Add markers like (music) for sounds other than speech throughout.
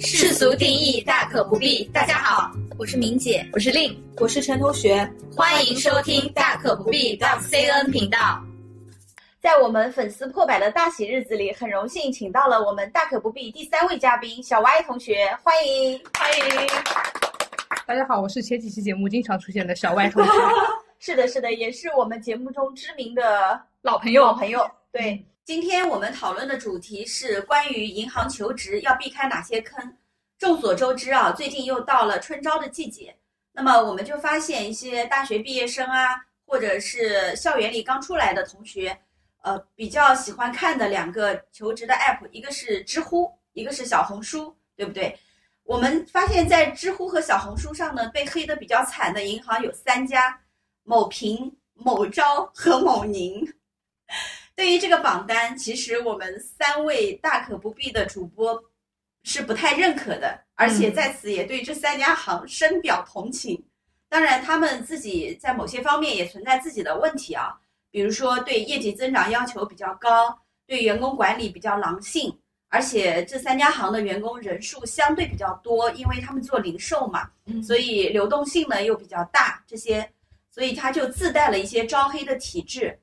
世俗定义大可不必。大家好，我是明姐，我是令，我是陈同学，欢迎收听大可不必 .cn 频道。在我们粉丝破百的大喜日子里，很荣幸请到了我们大可不必第三位嘉宾小 Y 同学，欢迎欢迎。大家好，我是前几期节目经常出现的小 Y 同学。(laughs) 是的，是的，也是我们节目中知名的老朋友。老朋友，对。今天我们讨论的主题是关于银行求职要避开哪些坑。众所周知啊，最近又到了春招的季节，那么我们就发现一些大学毕业生啊，或者是校园里刚出来的同学。呃，比较喜欢看的两个求职的 app，一个是知乎，一个是小红书，对不对？我们发现，在知乎和小红书上呢，被黑的比较惨的银行有三家：某平、某招和某宁。对于这个榜单，其实我们三位大可不必的主播是不太认可的，而且在此也对这三家行深表同情。当然，他们自己在某些方面也存在自己的问题啊。比如说，对业绩增长要求比较高，对员工管理比较狼性，而且这三家行的员工人数相对比较多，因为他们做零售嘛，所以流动性呢又比较大，这些，所以他就自带了一些招黑的体质。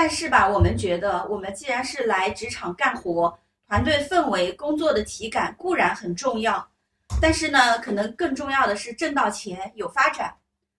但是吧，我们觉得，我们既然是来职场干活，团队氛围、工作的体感固然很重要，但是呢，可能更重要的是挣到钱、有发展。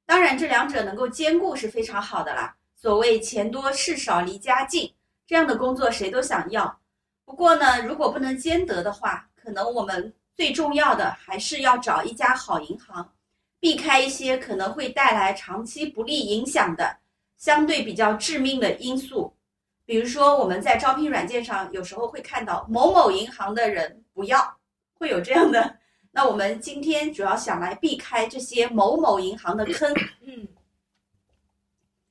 当然，这两者能够兼顾是非常好的啦。所谓钱多事少离家近，这样的工作谁都想要。不过呢，如果不能兼得的话，可能我们最重要的还是要找一家好银行，避开一些可能会带来长期不利影响的相对比较致命的因素。比如说，我们在招聘软件上有时候会看到某某银行的人不要，会有这样的。(laughs) 那我们今天主要想来避开这些某某银行的坑。嗯。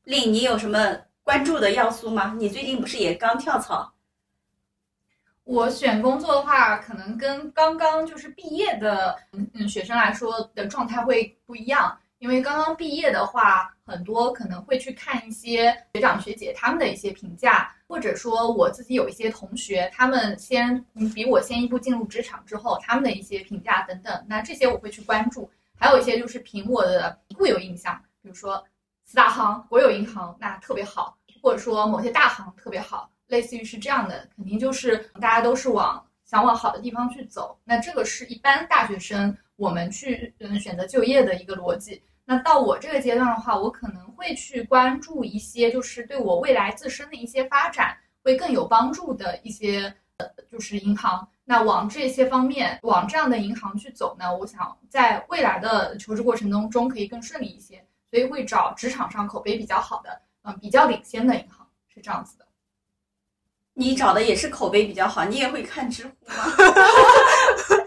令你有什么关注的要素吗？你最近不是也刚跳槽？我选工作的话，可能跟刚刚就是毕业的嗯学生来说的状态会不一样。因为刚刚毕业的话，很多可能会去看一些学长学姐他们的一些评价，或者说我自己有一些同学，他们先比我先一步进入职场之后，他们的一些评价等等。那这些我会去关注。还有一些就是凭我的固有印象，比如说。四大行、国有银行那特别好，或者说某些大行特别好，类似于是这样的，肯定就是大家都是往想往好的地方去走。那这个是一般大学生我们去嗯选择就业的一个逻辑。那到我这个阶段的话，我可能会去关注一些就是对我未来自身的一些发展会更有帮助的一些呃就是银行。那往这些方面往这样的银行去走呢，我想在未来的求职过程当中可以更顺利一些。所以会找职场上口碑比较好的，嗯，比较领先的银行是这样子的。你找的也是口碑比较好，你也会看知乎吗？(laughs)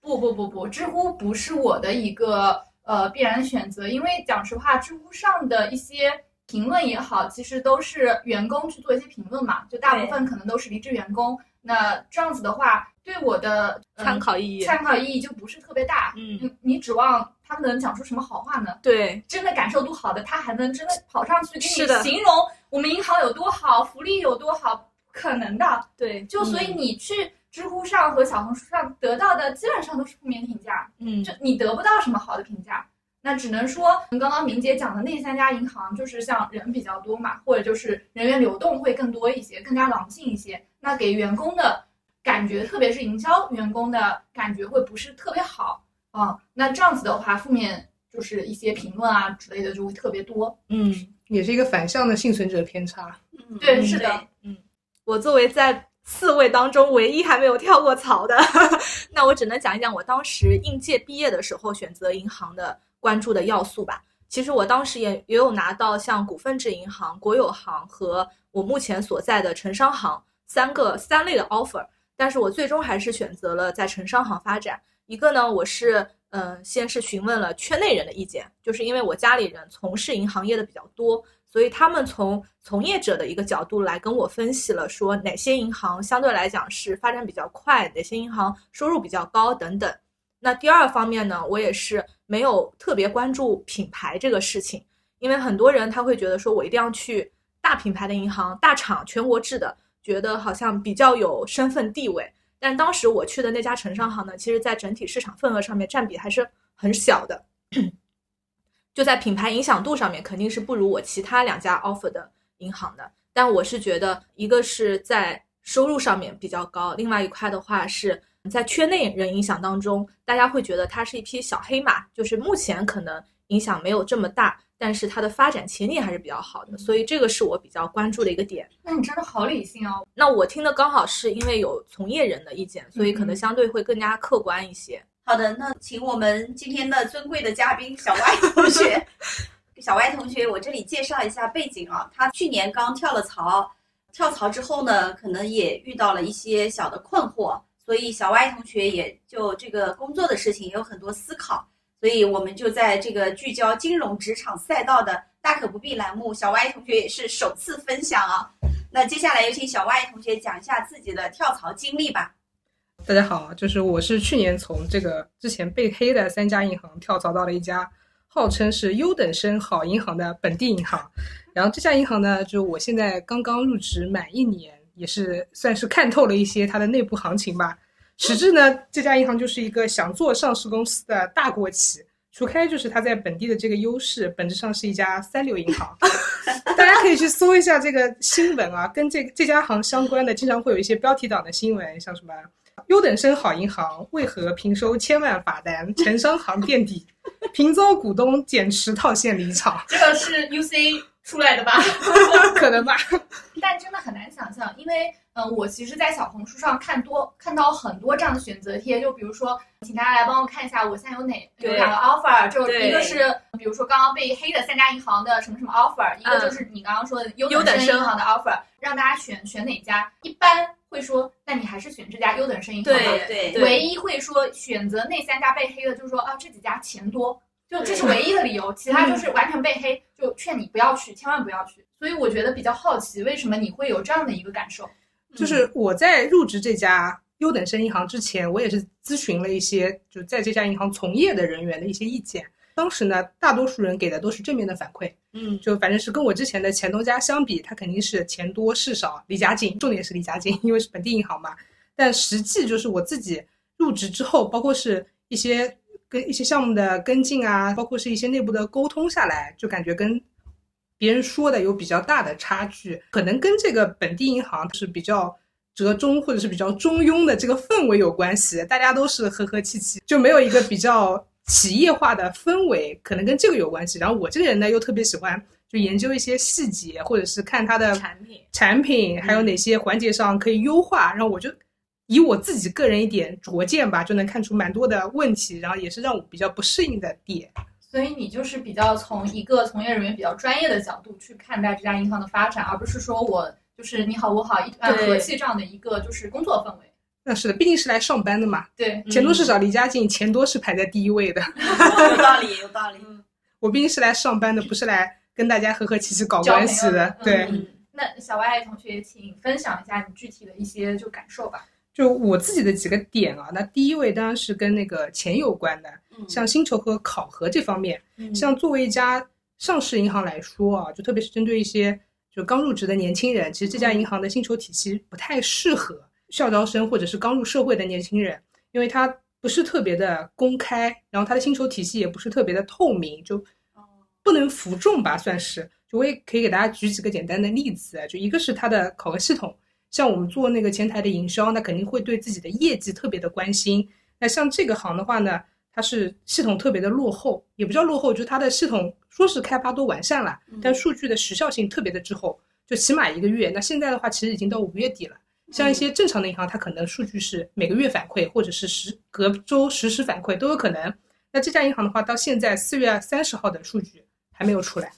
不不不不，知乎不是我的一个呃必然选择，因为讲实话，知乎上的一些评论也好，其实都是员工去做一些评论嘛，就大部分可能都是离职员工。那这样子的话，对我的参考意义参考意义就不是特别大。嗯，你指望他们能讲出什么好话呢？对，真的感受度好的，他还能真的跑上去给你形容我们银行有多好，福利有多好？不可能的。对，就所以你去知乎上和小红书上得到的基本上都是负面评价。嗯，就你得不到什么好的评价。那只能说，刚刚明姐讲的那三家银行，就是像人比较多嘛，或者就是人员流动会更多一些，更加狼性一些。那给员工的感觉，特别是营销员工的感觉，会不是特别好啊。那这样子的话，负面就是一些评论啊之类的就会特别多。嗯，也是一个反向的幸存者偏差。嗯，对，是的。嗯，我作为在四位当中唯一还没有跳过槽的，(laughs) 那我只能讲一讲我当时应届毕业的时候选择银行的。关注的要素吧，其实我当时也也有拿到像股份制银行、国有行和我目前所在的城商行三个三类的 offer，但是我最终还是选择了在城商行发展。一个呢，我是嗯，先是询问了圈内人的意见，就是因为我家里人从事银行业的比较多，所以他们从从业者的一个角度来跟我分析了，说哪些银行相对来讲是发展比较快，哪些银行收入比较高等等。那第二方面呢，我也是没有特别关注品牌这个事情，因为很多人他会觉得说我一定要去大品牌的银行、大厂、全国制的，觉得好像比较有身份地位。但当时我去的那家城商行呢，其实在整体市场份额上面占比还是很小的，就在品牌影响度上面肯定是不如我其他两家 offer 的银行的。但我是觉得，一个是在收入上面比较高，另外一块的话是在圈内人影响当中，大家会觉得它是一匹小黑马，就是目前可能影响没有这么大，但是它的发展前景还是比较好的，所以这个是我比较关注的一个点。那你真的好理性哦。那我听的刚好是因为有从业人的意见，所以可能相对会更加客观一些。好的，那请我们今天的尊贵的嘉宾小歪同学。(laughs) 小歪同学，我这里介绍一下背景啊，他去年刚跳了槽，跳槽之后呢，可能也遇到了一些小的困惑，所以小歪同学也就这个工作的事情也有很多思考，所以我们就在这个聚焦金融职场赛道的大可不必栏目，小歪同学也是首次分享啊。那接下来有请小歪同学讲一下自己的跳槽经历吧。大家好，就是我是去年从这个之前被黑的三家银行跳槽到了一家。号称是优等生好银行的本地银行，然后这家银行呢，就我现在刚刚入职满一年，也是算是看透了一些它的内部行情吧。实质呢，这家银行就是一个想做上市公司的大国企，除开就是它在本地的这个优势，本质上是一家三流银行。(laughs) 大家可以去搜一下这个新闻啊，跟这这家行相关的，经常会有一些标题党的新闻，像什么。优等生好银行为何平收千万罚单？城商行垫底，平遭股东减持套现离场。这个是 UC 出来的吧？(laughs) 可能吧。(laughs) 但真的很难想象，因为嗯，我其实，在小红书上看多看到很多这样的选择贴，就比如说，请大家来帮我看一下，我现在有哪有两个 offer，就一个是比如说刚刚被黑的三家银行的什么什么 offer，一个就是你刚刚说的优等生银行的 offer，让大家选选哪家。一般。会说，那你还是选这家优等生银行吧。对对，唯一会说选择那三家被黑的，就是说啊，这几家钱多，就这是唯一的理由，其他就是完全被黑，就劝你不要去，千万不要去。所以我觉得比较好奇，为什么你会有这样的一个感受？就是我在入职这家优等生银行之前，我也是咨询了一些就在这家银行从业的人员的一些意见。当时呢，大多数人给的都是正面的反馈，嗯，就反正是跟我之前的前东家相比，他肯定是钱多事少，离家近，重点是离家近，因为是本地银行嘛。但实际就是我自己入职之后，包括是一些跟一些项目的跟进啊，包括是一些内部的沟通下来，就感觉跟别人说的有比较大的差距，可能跟这个本地银行是比较折中或者是比较中庸的这个氛围有关系，大家都是和和气气，就没有一个比较。企业化的氛围可能跟这个有关系，然后我这个人呢又特别喜欢就研究一些细节，或者是看它的产品产品还有哪些环节上可以优化，然后我就以我自己个人一点拙见吧，就能看出蛮多的问题，然后也是让我比较不适应的点。所以你就是比较从一个从业人员比较专业的角度去看待这家银行的发展，而不是说我就是你好我好一团和气这样的一个就是工作氛围。那是的，毕竟是来上班的嘛。对，钱多事少离家近，钱多是排在第一位的。(laughs) 有道理，有道理。我毕竟是来上班的，不是来跟大家和和气气搞关系的。对。那小歪同学，请分享一下你具体的一些就感受吧。就我自己的几个点啊，那第一位当然是跟那个钱有关的，像薪酬和考核这方面。像作为一家上市银行来说啊，就特别是针对一些就刚入职的年轻人，其实这家银行的薪酬体系不太适合。校招生或者是刚入社会的年轻人，因为它不是特别的公开，然后它的薪酬体系也不是特别的透明，就不能服众吧，算是。就我也可以给大家举几个简单的例子，就一个是它的考核系统，像我们做那个前台的营销，那肯定会对自己的业绩特别的关心。那像这个行的话呢，它是系统特别的落后，也不叫落后，就它的系统说是开发都完善了，但数据的时效性特别的滞后，就起码一个月。那现在的话，其实已经到五月底了。像一些正常的银行，它可能数据是每个月反馈，或者是实隔周实时反馈都有可能。那这家银行的话，到现在四月三十号的数据还没有出来，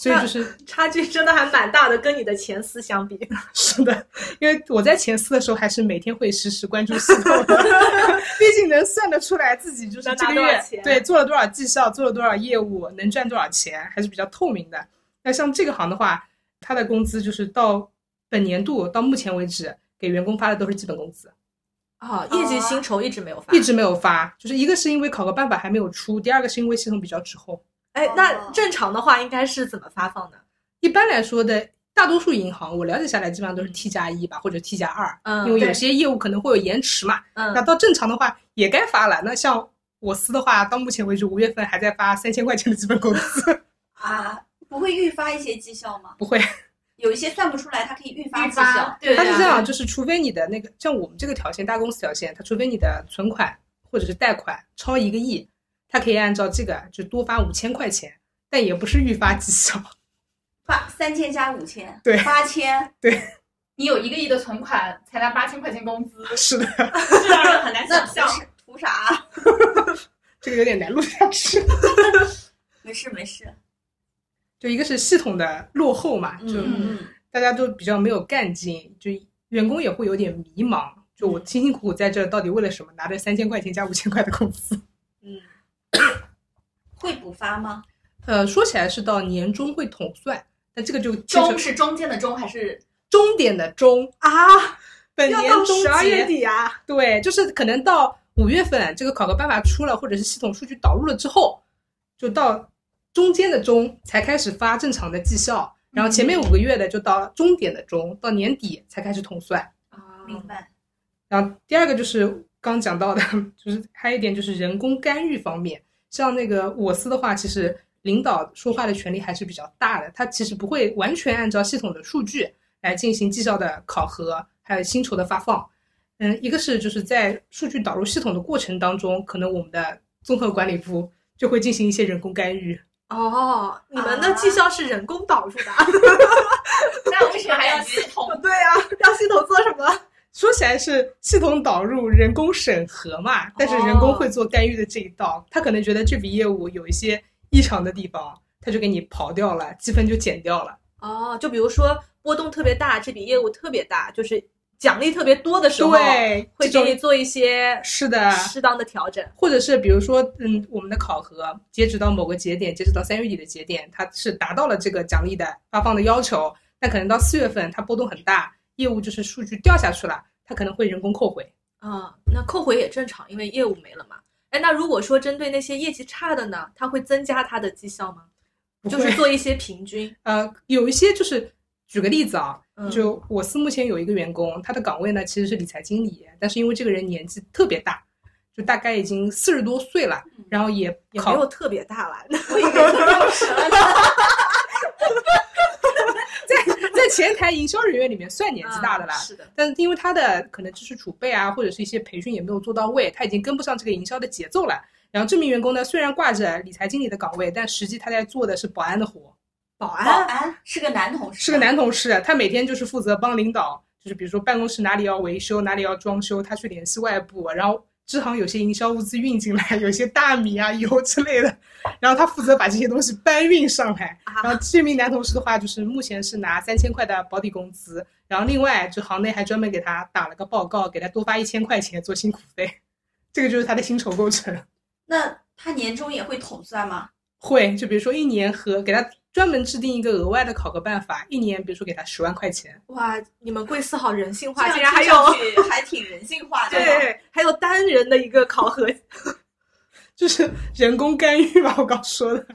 所以就是 (laughs) 差距真的还蛮大的，跟你的前四相比。(laughs) 是的，因为我在前四的时候还是每天会实时关注系统，(laughs) 毕竟能算得出来自己就是这个月对做了多少绩效，做了多少业务，能赚多少钱，还是比较透明的。那像这个行的话，他的工资就是到。本年度到目前为止，给员工发的都是基本工资，啊，业绩薪酬一直没有发，一直没有发，就是一个是因为考核办法还没有出，第二个是因为系统比较滞后。哎，那正常的话应该是怎么发放的？一般来说的。大多数银行我了解下来基本上都是 T 加一吧，或者 T 加二，嗯因为有些业务可能会有延迟嘛。嗯那到正常的话也该发了。那像我司的话，到目前为止五月份还在发三千块钱的基本工资，(laughs) 啊，不会预发一些绩效吗？不会。有一些算不出来，它可以预发绩效。对它是这样，啊就是除非你的那个像我们这个条件大公司条件，它除非你的存款或者是贷款超一个亿，它可以按照这个就多发五千块钱，但也不是预发绩效。(laughs) 发三千加五千，对八千，对 (laughs) 你有一个亿的存款，才拿八千块钱工资，(laughs) 是的，这让人很难想象。图啥？啊这个有点难录下去。没事没事，就一个是系统的落后嘛，就大家都比较没有干劲，就员工也会有点迷茫。就我辛辛苦苦在这儿，到底为了什么？拿着三千块钱加五千块的工资。嗯，(coughs) 会补发吗？呃，说起来是到年终会统算，但这个就中是中间的中还是终点的终，啊，本年终十二月。底啊，对，就是可能到五月份这个考核办法出了，或者是系统数据导入了之后，就到中间的中才开始发正常的绩效，然后前面五个月的就到终点的终，到年底才开始统算。啊明白。然后第二个就是刚讲到的，(laughs) 就是还有一点就是人工干预方面，像那个我司的话，其实领导说话的权利还是比较大的，他其实不会完全按照系统的数据来进行绩效的考核，还有薪酬的发放。嗯，一个是就是在数据导入系统的过程当中，可能我们的综合管理部就会进行一些人工干预。哦，你们的绩效是人工导入的啊？(laughs) 那为什么还要系统？(laughs) 对啊，让系统做什么？说起来是系统导入、人工审核嘛，但是人工会做干预的这一道，他可能觉得这笔业务有一些异常的地方，他就给你刨掉了，积分就减掉了。哦，就比如说波动特别大，这笔业务特别大，就是奖励特别多的时候，对，会给你做一些是的，适当的调整。或者是比如说，嗯，我们的考核截止到某个节点，截止到三月底的节点，它是达到了这个奖励的发放的要求，那可能到四月份它波动很大，业务就是数据掉下去了，它可能会人工扣回。啊、那扣回也正常，因为业务没了嘛。哎，那如果说针对那些业绩差的呢，它会增加它的绩效吗？就是做一些平均。呃，有一些就是举个例子啊，嗯就我司目前有一个员工，他的岗位呢其实是理财经理，但是因为这个人年纪特别大，就大概已经四十多岁了，然后也考也没有特别大了，(laughs) 我以为是六十了 (laughs) (laughs) 前台营销人员里面算年纪大的啦。啊是的，但是因为他的可能知识储备啊，或者是一些培训也没有做到位，他已经跟不上这个营销的节奏了。然后这名员工呢，虽然挂着理财经理的岗位，但实际他在做的是保安的活。保安保安安是个男同事，是个男同事，他每天就是负责帮领导，就是比如说办公室哪里要维修，哪里要装修，他去联系外部，然后支行有些营销物资运进来，有些大米啊、油之类的，(laughs) 然后他负责把这些东西搬运上来。啊然后这名男同事的话，就是目前是拿三千块的保底工资，然后另外就行内还专门给他打了个报告，给他多发一千块钱做辛苦费，(laughs) 这个就是他的薪酬构成。那他年终也会统算吗？会，就比如说一年和给他专门制定一个额外的考核办法，一年比如说给他十万块钱。哇，你们贵司好人性化，竟然还有还挺人性化的。，对，还有单人的一个考核。就是人工干预吧，我刚说的。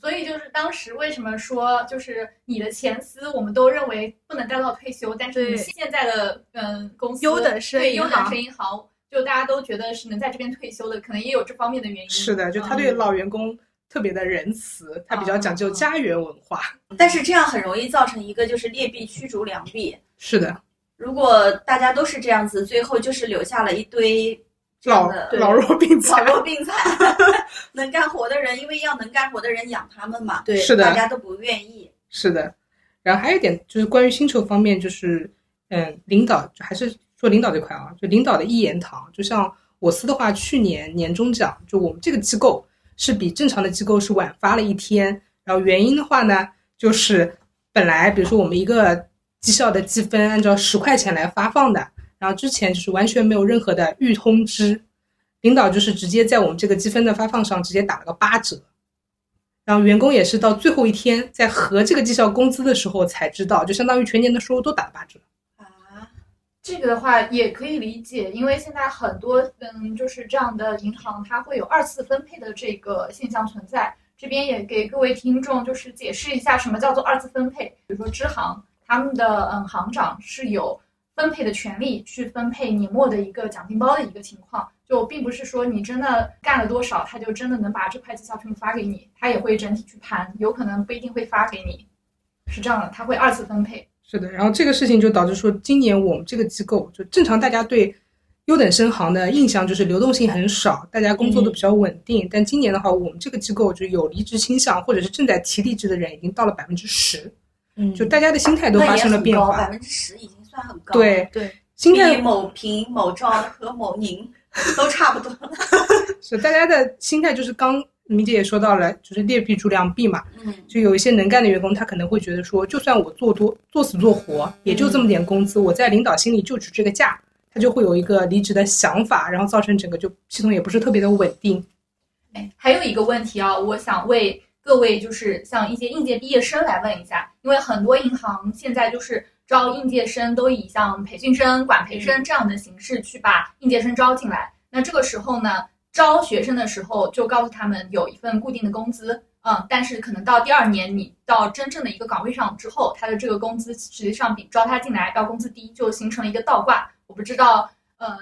所以就是当时为什么说，就是你的前司我们都认为不能干到退休，但是你现在的嗯公司优等生对优等生银行，就大家都觉得是能在这边退休的，可能也有这方面的原因。是的，就他对老员工特别的仁慈，他比较讲究家园文化。但是这样很容易造成一个就是劣币驱逐良币。是的，如果大家都是这样子，最后就是留下了一堆老老弱病残老。弱病残，(laughs) 能干活的人，因为要能干活的人养他们嘛，对是的，大家都不愿意。是的。然后还有一点就是关于薪酬方面，就是嗯，领导就还是说领导这块啊，就领导的一言堂。就像我司的话，去年年终奖，就我们这个机构是比正常的机构是晚发了一天。然后原因的话呢，就是本来比如说我们一个绩效的积分按照十块钱来发放的，然后之前就是完全没有任何的预通知，领导就是直接在我们这个积分的发放上直接打了个八折。然后员工也是到最后一天在核这个绩效工资的时候才知道，就相当于全年的收入都打了八折。这个的话也可以理解，因为现在很多嗯就是这样的银行，它会有二次分配的这个现象存在。这边也给各位听众就是解释一下什么叫做二次分配。比如说支行，他们的嗯行长是有分配的权利去分配年末的一个奖金包的一个情况，就并不是说你真的干了多少，他就真的能把这块绩效全部发给你，他也会整体去盘，有可能不一定会发给你，是这样的，他会二次分配。是的，然后这个事情就导致说，今年我们这个机构就正常大家对优等生行的印象就是流动性很少，大家工作都比较稳定。但今年的话，我们这个机构就有离职倾向或者是正在提离职的人已经到了百分之十，嗯，就大家的心态都发生了变化百化。分之十已经算很高了。，对对，心态比某平、某招和某宁 (laughs) 都差不多。(laughs) 是大家的心态就是刚明姐也说到了，就是劣币逐良币嘛。嗯，就有一些能干的员工，他可能会觉得说，就算我做多做死做活，也就这么点工资，我在领导心里就值这个价，他就会有一个离职的想法，然后造成整个就系统也不是特别的稳定。哎，还有一个问题啊，我想为各位就是像一些应届毕业生来问一下，因为很多银行现在就是招应届生都以像培训生、管培生这样的形式去把应届生招进来。那这个时候呢，招学生的时候就告诉他们有一份固定的工资，嗯，但是可能到第二年你到真正的一个岗位上之后，他的这个工资实际上比招他进来要工资低，就形成了一个倒挂。我不知道，呃，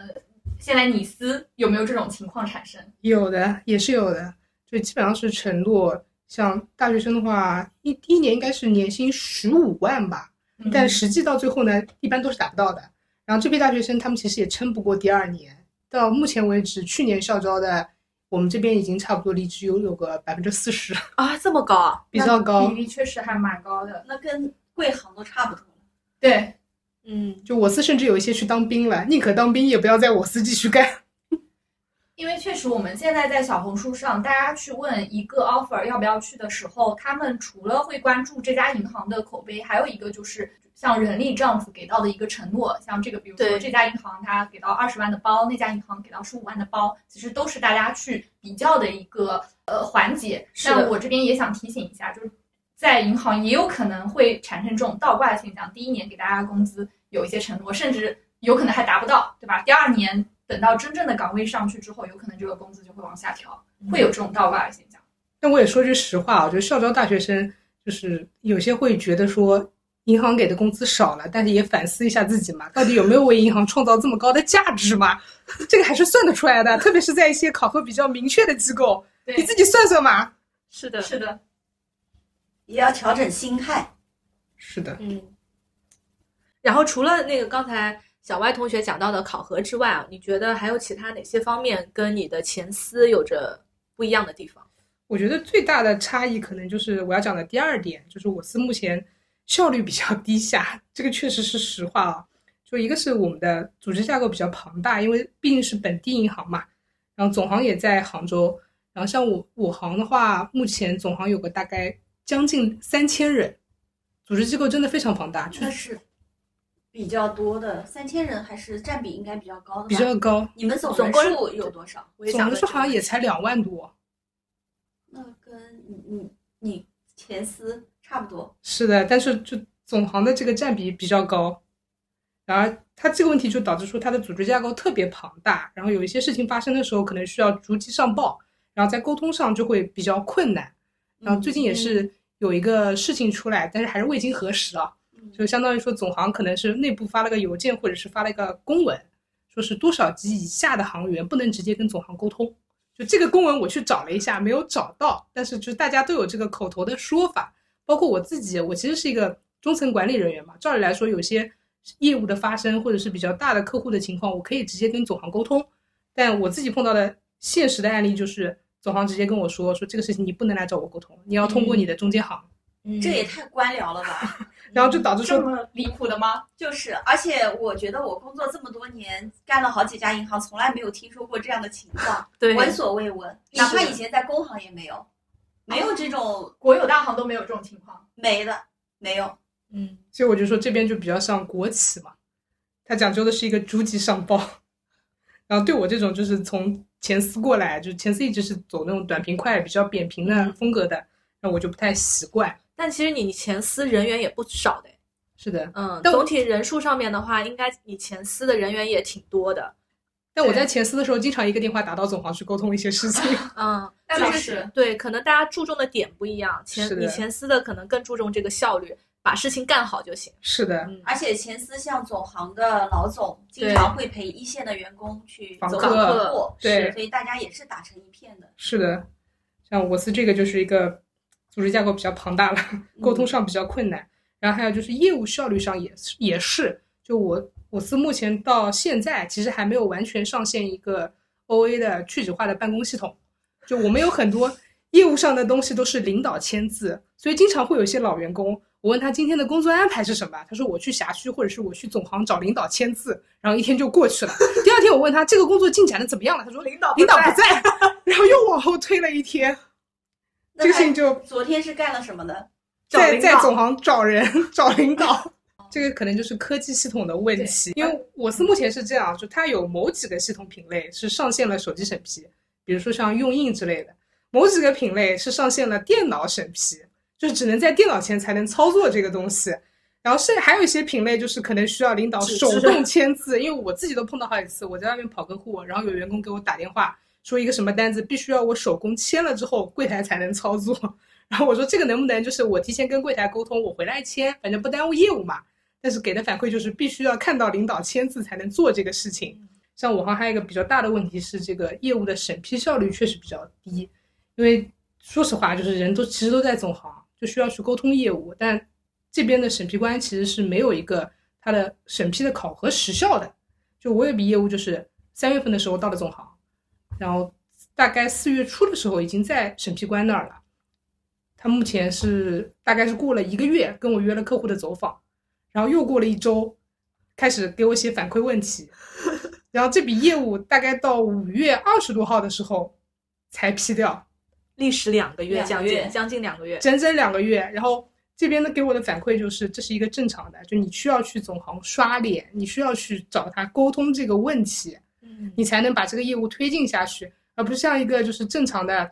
现在你司有没有这种情况产生？有的也是有的，就基本上是承诺。像大学生的话，一第一年应该是年薪十五万吧，嗯但实际到最后呢，一般都是达不到的。然后这批大学生他们其实也撑不过第二年。到目前为止，去年校招的，我们这边已经差不多离职有有个百分之四十，啊，这么高啊？(laughs) 比较高比。例确实还蛮高的。那跟贵行都差不多了。对，嗯，就我司甚至有一些去当兵了，宁可当兵也不要在我司继续干。(laughs) 因为确实我们现在在小红书上，大家去问一个 offer 要不要去的时候，他们除了会关注这家银行的口碑，还有一个就是像人力这样子给到的一个承诺，像这个比如说这家银行它给到二十万的包，那家银行给到十五万的包，其实都是大家去比较的一个呃环节。那我这边也想提醒一下，就是在银行也有可能会产生这种倒挂的现象，第一年给大家工资有一些承诺，甚至有可能还达不到，对吧？第二年等到真正的岗位上去之后，有可能这个工资就会往下调，会有这种倒挂的现象。那我也说句实话，我觉得校招大学生就是有些会觉得说银行给的工资少了，但是也反思一下自己嘛，到底有没有为银行创造这么高的价值嘛？(laughs) 这个还是算得出来的，特别是在一些考核比较明确的机构，你自己算算嘛。是的，是的，也要调整心态。是的，嗯。然后除了那个刚才小歪同学讲到的考核之外啊，你觉得还有其他哪些方面跟你的前司有着不一样的地方？我觉得最大的差异可能就是我要讲的第二点，就是我司目前效率比较低下，(laughs) 这个确实是实话啊。就一个是我们的组织架构比较庞大，因为毕竟是本地银行嘛，然后总行也在杭州，然后像我我行的话，目前总行有个大概将近三千人，组织机构真的非常庞大，确实那是比较多的，三千人还是占比应该比较高的。比较高，你们总人数有多少？总人数好像也才两万多。那跟你你你前司差不多。是的，但是就总行的这个占比比较高，然而它这个问题就导致说它的组织架构特别庞大，然后有一些事情发生的时候，可能需要逐级上报，然后在沟通上就会比较困难。然后最近也是有一个事情出来，但是还是未经核实啊，就相当于说总行可能是内部发了个邮件或者是发了一个公文，说是多少级以下的行员不能直接跟总行沟通。就这个公文我去找了一下，没有找到，但是就大家都有这个口头的说法，包括我自己，我其实是一个中层管理人员嘛，照理来说，有些业务的发生或者是比较大的客户的情况，我可以直接跟总行沟通。但我自己碰到的现实的案例就是，总行直接跟我说，说这个事情你不能来找我沟通，你要通过你的中间行，嗯这也太官僚了吧？(laughs) 然后就导致这，么离谱的吗？就是，而且我觉得我工作这么多年，干了好几家银行，从来没有听说过这样的情况，对，闻所未闻。哪怕以前在工行也没有，没有这种国有大行都没有这种情况。没的，没有。嗯，所以我就说这边就比较像国企嘛，它讲究的是一个逐级上报。(laughs) 然后对我这种就是从前司过来，就是前司一直是走那种短平快、比较扁平的风格的，那我就不太习惯。但其实你前司人员也不少的，是的，嗯，总体人数上面的话，应该你前司的人员也挺多的，但我在前司的时候，经常一个电话打到总行去沟通一些事情。嗯，(laughs) 那就是对，可能大家注重的点不一样，前你前司的可能更注重这个效率，把事情干好就行。是的，嗯，而且前司像总行的老总经常会陪一线的员工去走访客访货，对所以大家也是打成一片的。是的，像我司这个就是一个组织架构比较庞大了，沟通上比较困难。然后还有就是业务效率上也是也是，就我我司目前到现在其实还没有完全上线一个 OA 的去纸化的办公系统，就我们有很多业务上的东西都是领导签字，所以经常会有一些老员工，我问他今天的工作安排是什么，他说我去辖区或者是我去总行找领导签字，然后一天就过去了。第二天我问他这个工作进展的怎么样了，他说领导领导不在，(laughs) 然后又往后推了一天，这个事情就昨天是干了什么呢？在在总行找人 (laughs) 找领导，这个可能就是科技系统的问题。因为我司目前是这样，就它有某几个系统品类是上线了手机审批，比如说像用印之类的；某几个品类是上线了电脑审批，就是只能在电脑前才能操作这个东西。然后是还有一些品类，就是可能需要领导手动签字，因为我自己都碰到好几次，我在外面跑客户，然后有员工给我打电话说一个什么单子必须要我手工签了之后，柜台才能操作。(laughs) 然后我说这个能不能就是我提前跟柜台沟通，我回来签，反正不耽误业务嘛。但是给的反馈就是必须要看到领导签字才能做这个事情。像我行还有一个比较大的问题是，这个业务的审批效率确实比较低，因为说实话，就是人都其实都在总行，就需要去沟通业务，但这边的审批官其实是没有一个他的审批的考核时效的。就我有笔业务，就是三月份的时候到了总行，然后大概四月初的时候已经在审批官那儿了。他目前是大概是过了一个月，跟我约了客户的走访，然后又过了一周，开始给我写反馈问题，然后这笔业务大概到五月二十多号的时候才批掉，历时两个月，两个月将近将近两个月。整整两个月。然后这边的给我的反馈就是，这是一个正常的，就你需要去总行刷脸，你需要去找他沟通这个问题，嗯，你才能把这个业务推进下去，而不是像一个就是正常的、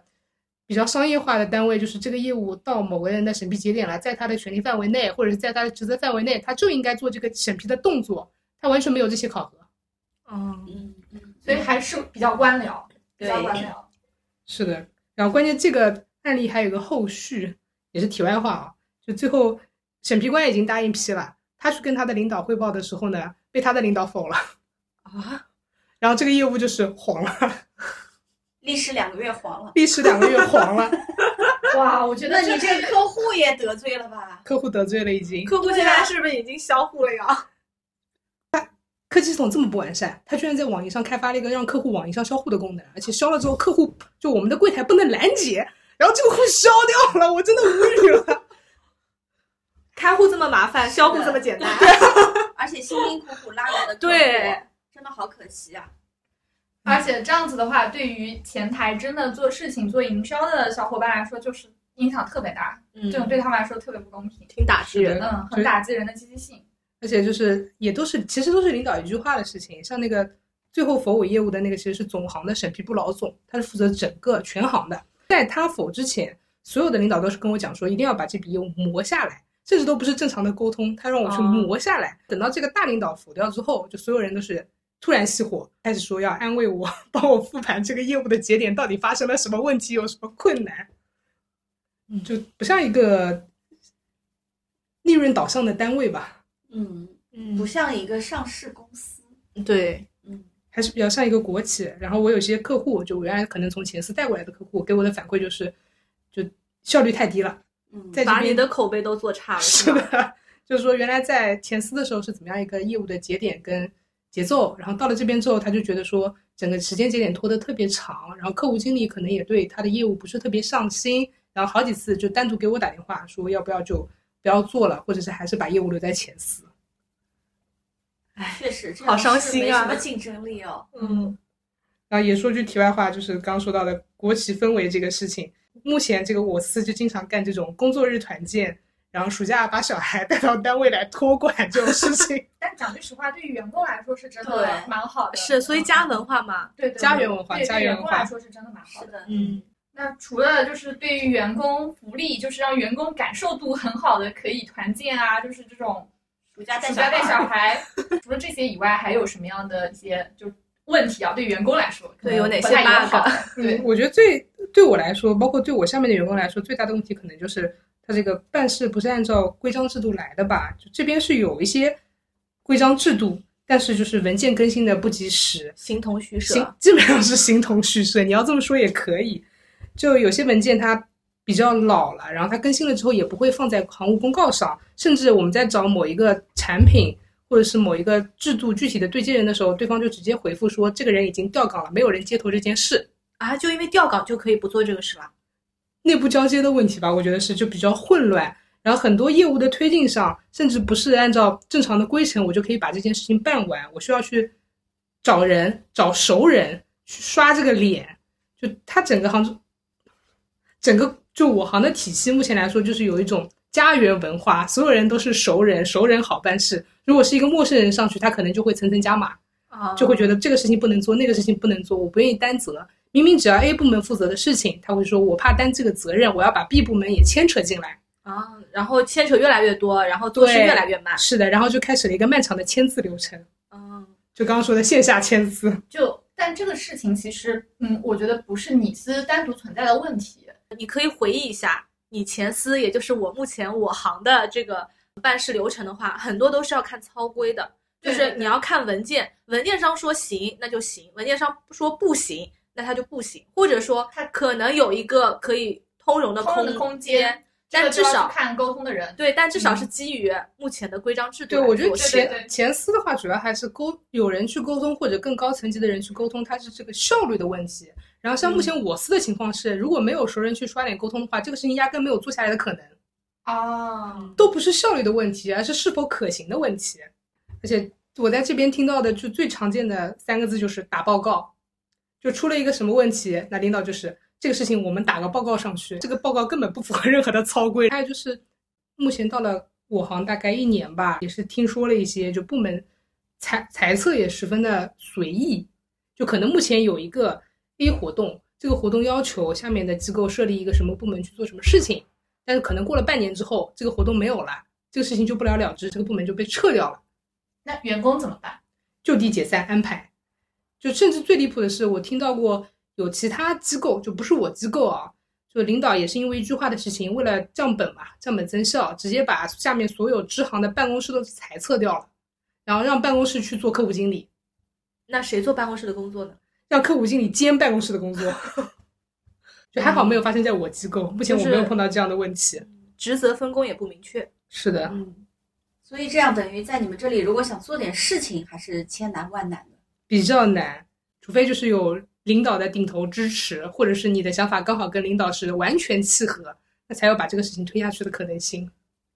比较商业化的单位，就是这个业务到某个人的审批节点了，在他的权利范围内或者是在他的职责范围内，他就应该做这个审批的动作，他完全没有这些考核。嗯，嗯嗯，所以还是比较官僚，比较官僚。是的，然后关键这个案例还有个后续，也是题外话啊，就最后审批官已经答应批了，他去跟他的领导汇报的时候呢，被他的领导否了啊，(laughs) 然后这个业务就是黄了，历时两个月黄了。历时两个月黄了，(laughs) 哇，我觉得你这个客户也得罪了吧？客户得罪了已经。客户现在是不是已经销户了呀？科技系统这么不完善，他居然在网银上开发了一个让客户网银上销户的功能，而且销了之后，客户就我们的柜台不能拦截，然后这个户销掉了，我真的无语了。(laughs) 开户这么麻烦，销户这么简单。(laughs) 而且辛辛苦苦拉来的客户，对，真的好可惜啊。而且这样子的话，对于前台真的做事情、做营销的小伙伴来说，就是影响特别大，嗯这种对他们来说特别不公平，挺打击人的。嗯，很打击人的积极性。而且就是也都是，其实都是领导一句话的事情。像那个最后否我业务的那个，其实是总行的审批部老总，他是负责整个全行的。在他否之前，所有的领导都是跟我讲说，一定要把这笔业务磨下来，甚至都不是正常的沟通，他让我去哦磨下来。等到这个大领导否掉之后，就所有人都是突然熄火，开始说要安慰我，(laughs) 帮我复盘这个业务的节点到底发生了什么问题，有什么困难。嗯就不像一个利润导向的单位吧。嗯，嗯不像一个上市公司。对，嗯还是比较像一个国企。然后我有些客户，就我原来可能从前司带过来的客户，给我的反馈就是，就效率太低了。嗯，在把你的口碑都做差了，是？(laughs) 的，(laughs) 就是说原来在前司的时候是怎么样一个业务的节点跟节奏，然后到了这边之后，他就觉得说整个时间节点拖得特别长，然后客户经理可能也对他的业务不是特别上心，然后好几次就单独给我打电话说要不要就不要做了，或者是还是把业务留在前司。确实，好伤心啊没什么竞争力哦。嗯，然后也说句题外话，就是刚说到的国企氛围这个事情，目前这个我司就经常干这种工作日团建，然后暑假把小孩带到单位来托管这种事情。(laughs) 但讲句实话，对于员工来说是真的蛮好的。是，所以家文化嘛，对对对家园文化对对员家园文化工来说是真的蛮好的。是的，嗯，那除了就是对于员工福利，就是让员工感受度很好的，可以团建啊，就是这种暑假带暑假带小孩，除了这些以外，还有什么样的一些就问题啊？对员工来说，可能对有哪些不太友 bug？好对嗯，，我觉得最对我来说，包括对我下面的员工来说，最大的问题可能就是他这个办事不是按照规章制度来的吧？就这边是有一些规章制度，但是就是文件更新的不及时，形同虚形设。基本上是形同虚设。你要这么说也可以，就有些文件它比较老了，然后它更新了之后也不会放在行务公告上，甚至我们在找某一个产品或者是某一个制度具体的对接人的时候，对方就直接回复说这个人已经调岗了，没有人接头这件事。啊，就因为调岗就可以不做这个事了。内部交接的问题吧，我觉得是就比较混乱，然后很多业务的推进上，甚至不是按照正常的规程，我就可以把这件事情办完，我需要去找人、找熟人去刷这个脸，就他整个行，整个就我行的体系，目前来说就是有一种家园文化，所有人都是熟人，熟人好办事。如果是一个陌生人上去，他可能就会层层加码，啊就会觉得这个事情不能做，那个事情不能做，我不愿意担责。明明只要 A 部门负责的事情，他会说我怕担这个责任，我要把 B 部门也牵扯进来。啊，然后牵扯越来越多，然后做事越来越慢。是的，然后就开始了一个漫长的签字流程，嗯，就刚刚说的线下签字。就但这个事情其实，嗯，我觉得不是你司单独存在的问题。你可以回忆一下，你前司，也就是我目前我行的这个办事流程的话，很多都是要看操规的，就是你要看文件，文件上说行那就行，文件上说不行那它就不行，或者说它可能有一个可以通融的空空间但至少看沟通的人。对，但至少是嗯基于目前的规章制度对，我觉得前前司的话，主要还是沟有人去沟通，或者更高层级的人去沟通，它是这个效率的问题。然后像目前我司的情况是，如果没有熟人去刷脸沟通的话，这个事情压根没有做下来的可能，啊，都不是效率的问题，而是是否可行的问题。而且我在这边听到的就最常见的三个字就是打报告，就出了一个什么问题，那领导就是这个事情我们打个报告上去，这个报告根本不符合任何的操规。还有就是目前到了我行大概一年吧，也是听说了一些，就部门猜猜测也十分的随意，就可能目前有一个 A 活动，这个活动要求下面的机构设立一个什么部门去做什么事情，但是可能过了半年之后，这个活动没有了，这个事情就不了了之，这个部门就被撤掉了。那员工怎么办？就地解散安排。就甚至最离谱的是，我听到过有其他机构，就不是我机构啊，就领导也是因为一句话的事情，为了降本嘛，降本增效，直接把下面所有支行的办公室都裁撤掉了，然后让办公室去做客户经理，那谁做办公室的工作呢？(laughs) 让客户经理兼办公室的工作。(laughs) 就还好没有发生在我机构，目前我没有碰到这样的问题。职责分工也不明确。是的，嗯，所以这样等于在你们这里，如果想做点事情，还是千难万难的。比较难，除非就是有领导的顶头支持，或者是你的想法刚好跟领导是完全契合，那才有把这个事情推下去的可能性。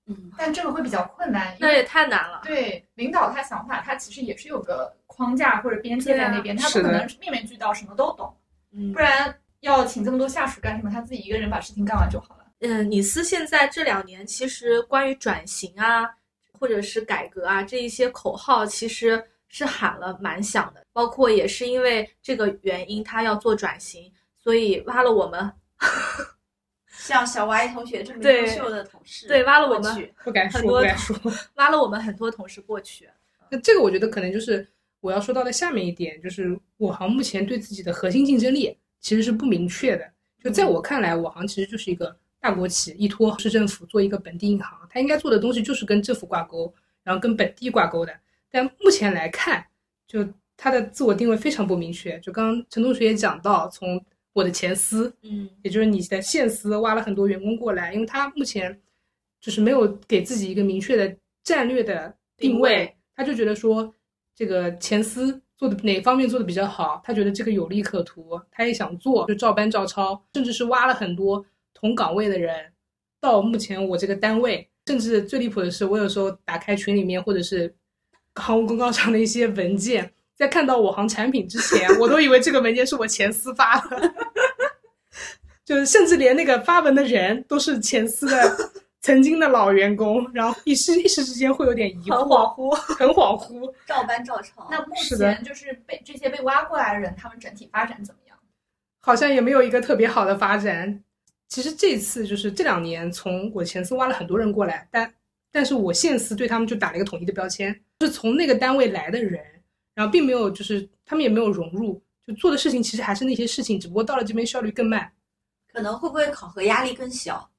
嗯，但这个会比较困难，那也太难了。对领导他想法，他其实也是有个框架或者边界在那边，他不可能面面俱到，什么都懂，嗯不然要请这么多下属干什么？他自己一个人把事情干完就好了。嗯，你司现在这两年其实关于转型啊，或者是改革啊这一些口号，其实是喊了蛮响的。包括也是因为这个原因，他要做转型，所以挖了我们，(laughs) 像小 Y 同学这么优秀的同事，对挖了我们不敢说，不敢说。挖了我们很多同事过去。那这个我觉得可能就是我要说到的下面一点，就是我行目前对自己的核心竞争力其实是不明确的。就在我看来，我行其实就是一个大国企依托市政府做一个本地银行，它应该做的东西就是跟政府挂钩，然后跟本地挂钩的。但目前来看，就他的自我定位非常不明确。就刚刚陈同学也讲到，从我的前司，嗯也就是你的现司挖了很多员工过来，因为他目前就是没有给自己一个明确的战略的定位他就觉得说这个前司做的哪方面做的比较好，他觉得这个有利可图，他也想做，就照搬照抄，甚至是挖了很多同岗位的人到目前我这个单位，甚至最离谱的是，我有时候打开群里面或者是行务公告上的一些文件。(laughs) 在看到我行产品之前，(laughs) 我都以为这个文件是我前司发的，(laughs) 就是甚至连那个发文的人都是前司的曾经的老员工，然后一时一时之间会有点疑惑很，恍惚。很恍惚。照搬照抄。那目前就是被这些被挖过来的人，他们整体发展怎么样？好像也没有一个特别好的发展。其实这次就是这两年，从我前司挖了很多人过来，但但是我现司对他们就打了一个统一的标签，是从那个单位来的人，然后并没有就是他们也没有融入，就做的事情其实还是那些事情，只不过到了这边效率更慢。可能会不会考核压力更小？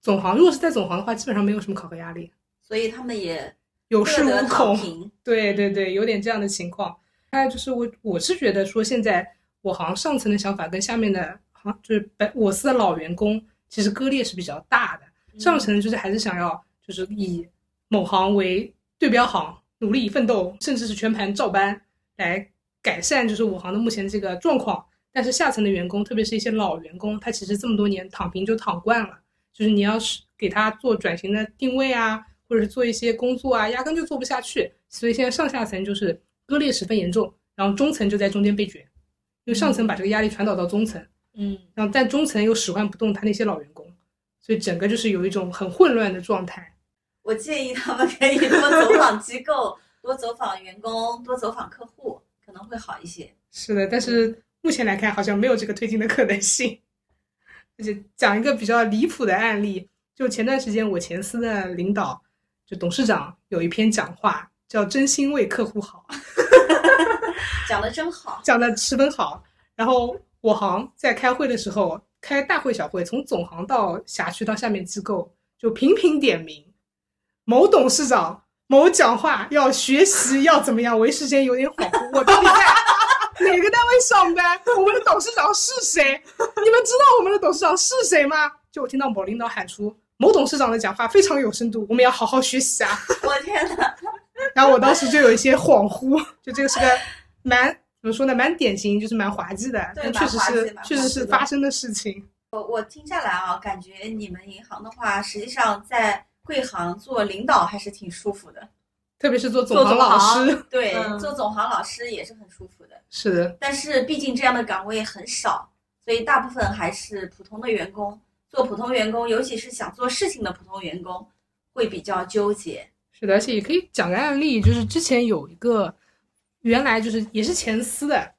总行如果是在总行的话，基本上没有什么考核压力，所以他们也有恃无恐。对对对，有点这样的情况。还有就是我我是觉得说，现在我行上层的想法跟下面的行就是本我司的老员工其实割裂是比较大的。上层就是还是想要就是以某行为对标行，努力奋斗，甚至是全盘照搬来改善就是我行的目前这个状况。但是下层的员工，特别是一些老员工，他其实这么多年躺平就躺惯了，就是你要是给他做转型的定位啊，或者是做一些工作啊，压根就做不下去。所以现在上下层就是割裂十分严重，然后中层就在中间被卷，因为上层把这个压力传导到中层，嗯，然后但中层又使唤不动他那些老员工，所以整个就是有一种很混乱的状态。我建议他们可以多走访机构，(laughs) 多走访员工，多走访客户，可能会好一些。是的，但是目前来看好像没有这个推进的可能性。而且讲一个比较离谱的案例，就前段时间我前司的领导，就董事长有一篇讲话叫“真心为客户好” (laughs) (laughs) 讲的真好，讲的十分好。然后我行在开会的时候，开大会小会，从总行到辖区到下面机构，就频频点名某董事长某讲话要学习要怎么样。我一时间有点恍惚，我到底在 (laughs) 哪个单位上班？我们的董事长是谁？你们知道我们的董事长是谁吗？就我听到某领导喊出某董事长的讲话非常有深度，我们要好好学习啊。(laughs) 我天哪！然后我当时就有一些恍惚，就这个是个蛮怎么说呢，蛮典型，就是蛮滑稽的，但确实是确实是发生的事情。我我听下来啊，感觉你们银行的话，实际上在贵行做领导还是挺舒服的。特别是做总行老师，对，嗯做总行老师也是很舒服的。是的，但是毕竟这样的岗位很少，所以大部分还是普通的员工。做普通员工，尤其是想做事情的普通员工，会比较纠结。是的，而且也可以讲个案例，就是之前有一个原来就是也是前司的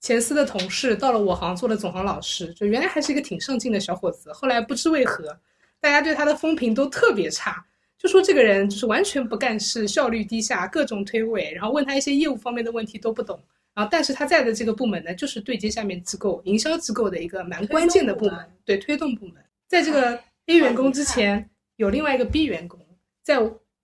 前司的同事，到了我行做了总行老师，就原来还是一个挺上进的小伙子，后来不知为何，大家对他的风评都特别差，就说这个人就是完全不干事，效率低下，各种推诿，然后问他一些业务方面的问题都不懂。然后，但是他在的这个部门呢，就是对接下面机构、营销机构的一个蛮关键的部门，对推动部门。在这个 A 员工之前，有另外一个 B 员工，在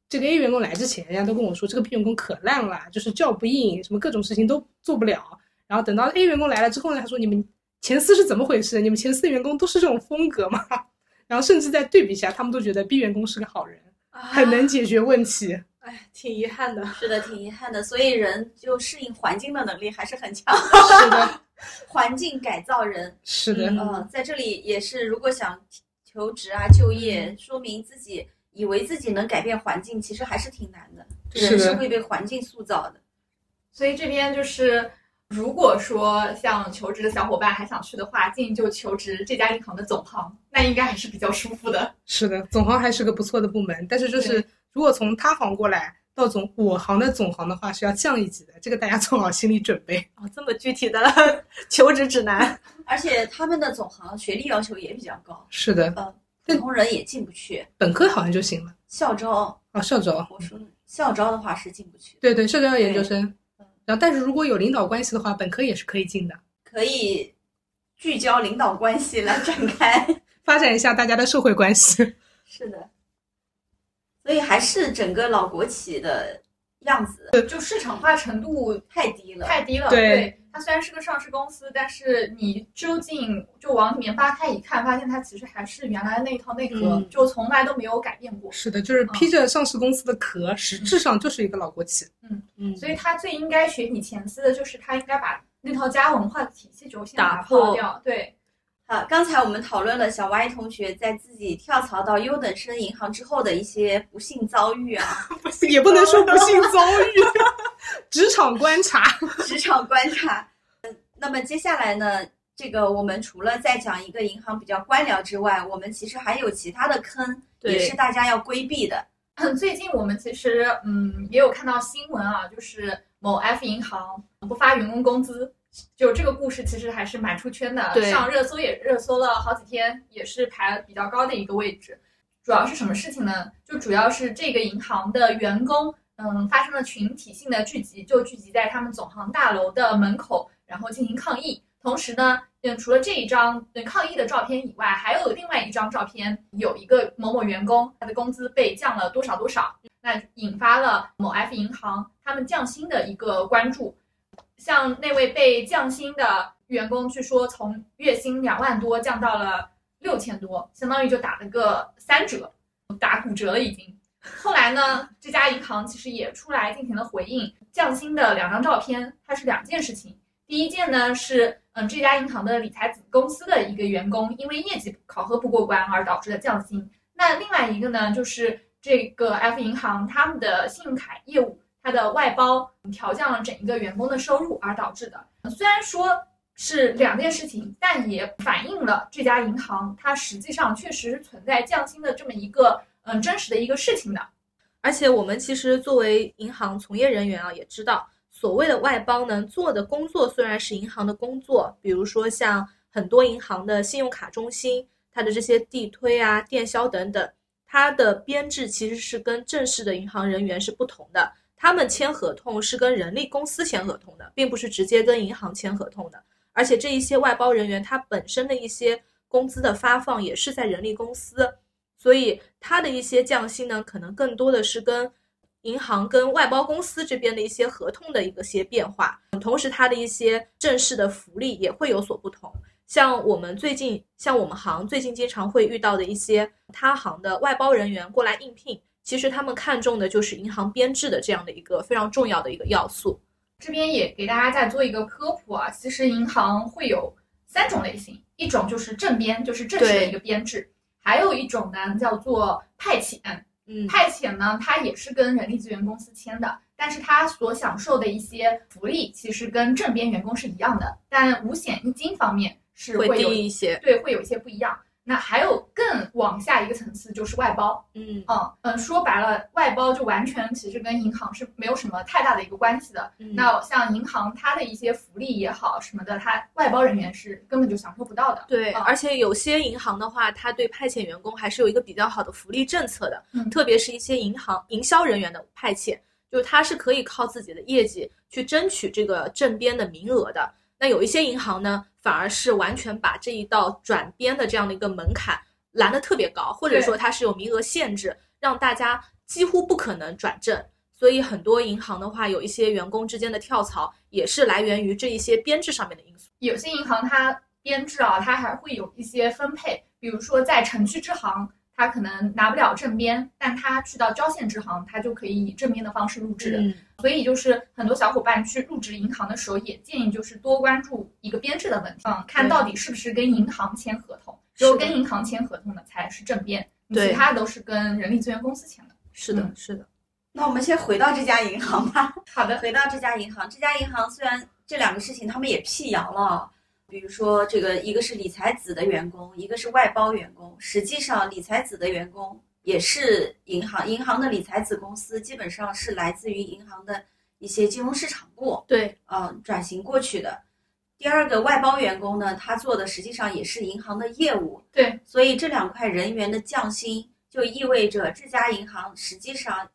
这个 A 员工来之前，人家都跟我说这个 B 员工可烂了，就是叫不应，什么各种事情都做不了。然后等到 A 员工来了之后呢，他说你们前司是怎么回事？你们前司的员工都是这种风格吗？然后甚至在对比下，他们都觉得 B 员工是个好人，很能解决问题。哎，挺遗憾的。是的，挺遗憾的。所以人就适应环境的能力还是很强。是的，环境改造人，是的，嗯呃，在这里也是，如果想求职啊、就业，说明自己以为自己能改变环境，其实还是挺难的。是的人是会被环境塑造的。所以这边就是，如果说像求职的小伙伴还想去的话，建议就求职这家银行的总行，那应该还是比较舒服的。是的，总行还是个不错的部门，但是就是如果从他行过来到总我行的总行的话，是要降一级的，这个大家做好心理准备。哦，这么具体的 (laughs) 求职指南，而且他们的总行学历要求也比较高，是的，呃，普通人也进不去。本科好像就行了。校招，啊，校招，我说校招的话是进不去，对对，校招研究生嗯。然后，但是如果有领导关系的话，本科也是可以进的，可以聚焦领导关系来展开。(laughs) 发展一下大家的社会关系。是的，所以还是整个老国企的样子就市场化程度太低了。太低了。对它虽然是个上市公司，但是你究竟就往里面扒开一看，发现它其实还是原来那一套内核，嗯就从来都没有改变过。是的，就是披着上市公司的壳，实质上就是一个老国企。嗯嗯所以它最应该学你前司的就是它应该把那套家文化的体系轴先打破掉。对，好，刚才我们讨论了小 Y 同学在自己跳槽到优等生银行之后的一些不幸遭遇啊，(laughs) 也不能说不幸遭遇，(laughs) 职场观察。职场观察。嗯那么接下来呢，这个我们除了在讲一个银行比较官僚之外，我们其实还有其他的坑，也是大家要规避的。最近我们其实嗯也有看到新闻啊，就是某 F 银行不发员工工资，就这个故事其实还是蛮出圈的，对上热搜也热搜了好几天，也是排比较高的一个位置。主要是什么事情呢？就主要是这个银行的员工，嗯，发生了群体性的聚集，就聚集在他们总行大楼的门口，然后进行抗议。同时呢，嗯，除了这一张抗议的照片以外，还有另外一张照片，有一个某某员工他的工资被降了多少多少，那引发了某 F 银行他们降薪的一个关注。像那位被降薪的员工，据说从月薪两万多降到了六千多，相当于就打了个三折，打骨折了已经。后来呢，这家银行其实也出来进行了回应，降薪的两张照片，它是两件事情。第一件呢是，嗯，这家银行的理财子公司的一个员工因为业绩考核不过关而导致的降薪。那另外一个呢，就是这个 F 银行他们的信用卡业务。它的外包调降了整一个员工的收入而导致的，虽然说是两件事情，但也反映了这家银行它实际上确实是存在降薪的这么一个嗯真实的一个事情的。而且我们其实作为银行从业人员啊，也知道所谓的外包呢做的工作虽然是银行的工作，比如说像很多银行的信用卡中心，它的这些地推啊、电销等等，它的编制其实是跟正式的银行人员是不同的。他们签合同是跟人力公司签合同的，并不是直接跟银行签合同的。而且这一些外包人员，他本身的一些工资的发放也是在人力公司，所以他的一些降薪呢，可能更多的是跟银行跟外包公司这边的一些合同的一个些变化。同时，他的一些正式的福利也会有所不同。像我们最近，像我们行最近经常会遇到的一些他行的外包人员过来应聘。其实他们看重的就是银行编制的这样的一个非常重要的一个要素。这边也给大家再做一个科普啊，其实银行会有三种类型，一种就是正编，就是正式的一个编制；还有一种呢叫做派遣。嗯，派遣呢，它也是跟人力资源公司签的，但是它所享受的一些福利其实跟正编员工是一样的，但五险一金方面是会有一些，对，会有一些不一样。那还有更往下一个层次就是外包，嗯嗯嗯，说白了，外包就完全其实跟银行是没有什么太大的一个关系的。那像银行它的一些福利也好什么的，它外包人员是根本就享受不到的。对，而且有些银行的话，它对派遣员工还是有一个比较好的福利政策的，特别是一些银行营销人员的派遣，就是他是可以靠自己的业绩去争取这个正编的名额的。那有一些银行呢？反而是完全把这一道转编的这样的一个门槛拦得特别高，或者说它是有名额限制，让大家几乎不可能转正。所以很多银行的话，有一些员工之间的跳槽也是来源于这一些编制上面的因素。有些银行它编制啊，它还会有一些分配，比如说在城区支行。他可能拿不了正编，但他去到郊县支行，他就可以以正编的方式入职。嗯，所以就是很多小伙伴去入职银行的时候，也建议就是多关注一个编制的问题，嗯，看到底是不是跟银行签合同，只有跟银行签合同的才是正编，其他都是跟人力资源公司签的。是的，是的。那我们先回到这家银行吧。好的，回到这家银行，这家银行虽然这两个事情他们也辟谣了。比如说，这个一个是理财子的员工，一个是外包员工。实际上，理财子的员工也是银行，银行的理财子公司基本上是来自于银行的一些金融市场部，对，嗯，转型过去的。第二个外包员工呢，他做的实际上也是银行的业务，对。所以这两块人员的降薪，就意味着这家银行实际上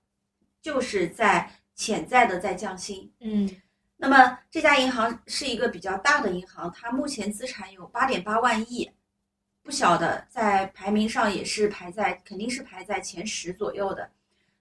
就是在潜在的在降薪，嗯。那么这家银行是一个比较大的银行，它目前资产有八点八万亿，不小的，在排名上也是排在肯定是排在前十左右的。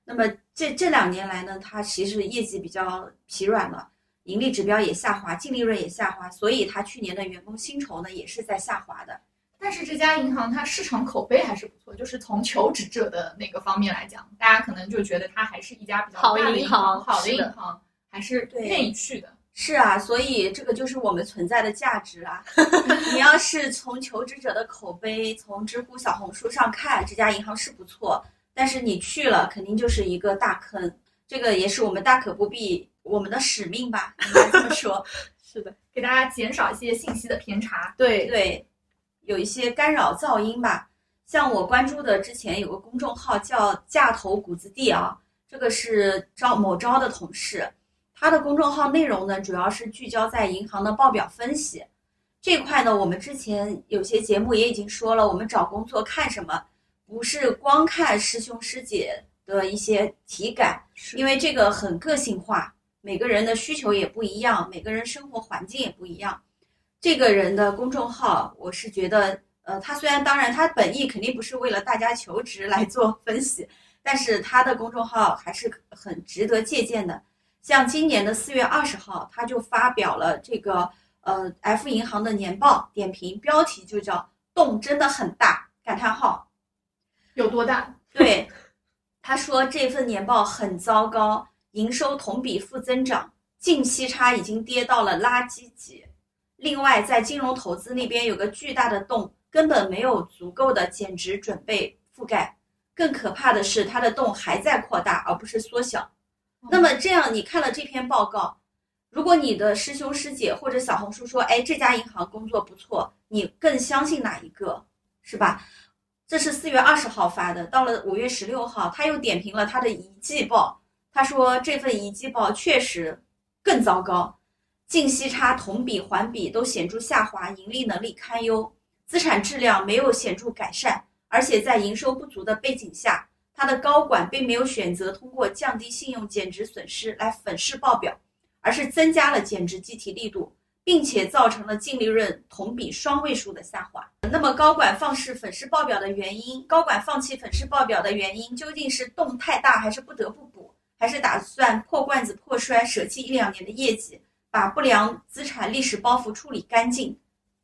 那么这这两年来呢，它其实业绩比较疲软了，盈利指标也下滑，净利润也下滑，所以它去年的员工薪酬呢也是在下滑的。但是这家银行它市场口碑还是不错，就是从求职者的那个方面来讲，大家可能就觉得它还是一家比较大的银行，好的银行。还是愿意去的，是啊，所以这个就是我们存在的价值啊。(laughs) 你要是从求职者的口碑，从知乎、小红书上看，这家银行是不错，但是你去了，肯定就是一个大坑。这个也是我们大可不必，我们的使命吧，应该这么说。(laughs) 是的，给大家减少一些信息的偏差。对对，有一些干扰噪音吧。像我关注的之前有个公众号叫“架头谷子地”啊，这个是招某招的同事。他的公众号内容呢，主要是聚焦在银行的报表分析这块呢。我们之前有些节目也已经说了，我们找工作看什么，不是光看师兄师姐的一些体感，因为这个很个性化，每个人的需求也不一样，每个人生活环境也不一样。这个人的公众号，我是觉得，呃，他虽然当然他本意肯定不是为了大家求职来做分析，但是他的公众号还是很值得借鉴的。像今年的四月二十号，他就发表了这个呃 F 银行的年报点评，标题就叫“洞真的很大”感叹号。有多大？(laughs) 对，他说这份年报很糟糕，营收同比负增长，净息差已经跌到了垃圾级。另外，在金融投资那边有个巨大的洞，根本没有足够的减值准备覆盖。更可怕的是，它的洞还在扩大，而不是缩小。那么这样，你看了这篇报告，如果你的师兄师姐或者小红书说，哎，这家银行工作不错，你更相信哪一个，是吧？这是四月二十号发的，到了五月十六号，他又点评了他的一季报，他说这份一季报确实更糟糕，净息差同比环比都显著下滑，盈利能力堪忧，资产质量没有显著改善，而且在营收不足的背景下。他的高管并没有选择通过降低信用减值损失来粉饰报表，而是增加了减值计提力度，并且造成了净利润同比双位数的下滑。那么，高管放肆粉饰报表的原因，高管放弃粉饰报表的原因究竟是洞太大，还是不得不补，还是打算破罐子破摔，舍弃一两年的业绩，把不良资产历史包袱处理干净？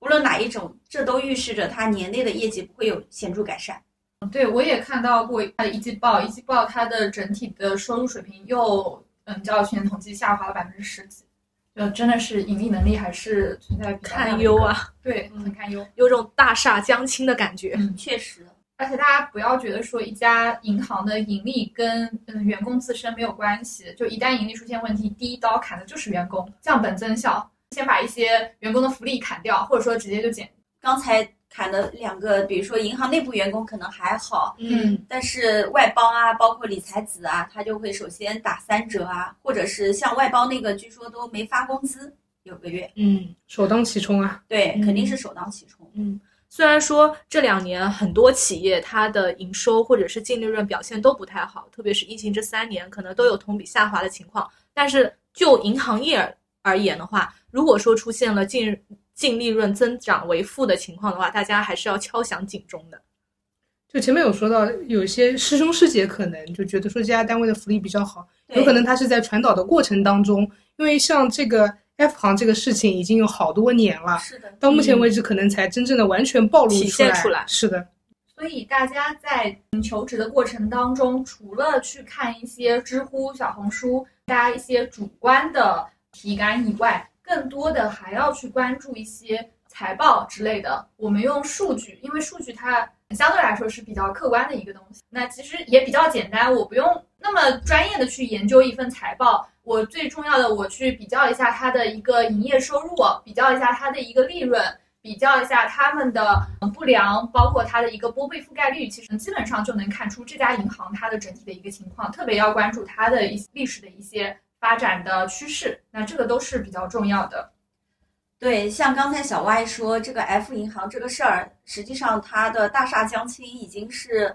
无论哪一种，这都预示着他年内的业绩不会有显著改善。对，我也看到过它的一季报，一季报它的整体的收入水平又嗯，较去年同期下滑了百分之十几，就真的是盈利能力还是存在堪忧啊，对，很堪忧，有种大厦将倾的感觉。嗯，确实，而且大家不要觉得说一家银行的盈利跟嗯员工自身没有关系，就一旦盈利出现问题，第一刀砍的就是员工，降本增效，先把一些员工的福利砍掉，或者说直接就减。刚才。砍的两个，比如说银行内部员工可能还好，嗯，但是外包啊，包括理财子啊，他就会首先打三折啊，或者是像外包那个，据说都没发工资，有个月，嗯，首当其冲啊，对，肯定是首当其冲，嗯，虽然说这两年很多企业它的营收或者是净利润表现都不太好，特别是疫情这三年，可能都有同比下滑的情况，但是就银行业而言的话，如果说出现了净净利润增长为负的情况的话，大家还是要敲响警钟的。就前面有说到，有些师兄师姐可能就觉得说这家单位的福利比较好，有可能他是在传导的过程当中，因为像这个 F 行这个事情已经有好多年了，是的，到目前为止可能才真正的完全暴露体现出来。是的，所以大家在求职的过程当中，除了去看一些知乎、小红书大家一些主观的体感以外，更多的还要去关注一些财报之类的。我们用数据，因为数据它相对来说是比较客观的一个东西。那其实也比较简单，我不用那么专业的去研究一份财报。我最重要的，我去比较一下它的一个营业收入，比较一下它的一个利润，比较一下他们的不良，包括它的一个拨备覆盖率，其实基本上就能看出这家银行它的整体的一个情况。特别要关注它的一历史的一些。发展的趋势，那这个都是比较重要的。对，像刚才小歪说这个 F 银行这个事儿，实际上它的大厦将倾已经是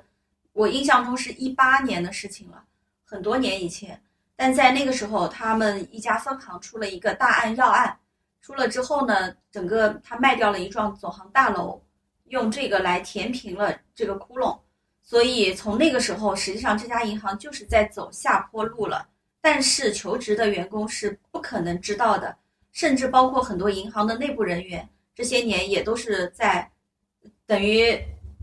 我印象中是一八年的事情了，很多年以前。但在那个时候，他们一家分行出了一个大案要案，出了之后呢，整个他卖掉了一幢总行大楼，用这个来填平了这个窟窿。所以从那个时候，实际上这家银行就是在走下坡路了。但是求职的员工是不可能知道的，甚至包括很多银行的内部人员，这些年也都是在等于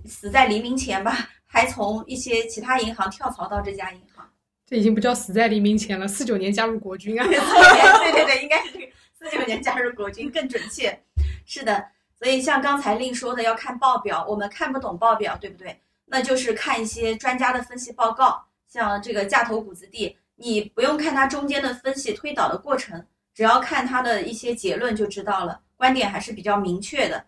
死在黎明前吧，还从一些其他银行跳槽到这家银行。这已经不叫死在黎明前了，四九年加入国军啊！对对对，应该是这个四九年加入国军更准确。是的，所以像刚才令说的，要看报表，我们看不懂报表，对不对？那就是看一些专家的分析报告，像这个价投股子地。你不用看它中间的分析推导的过程，只要看它的一些结论就知道了，观点还是比较明确的。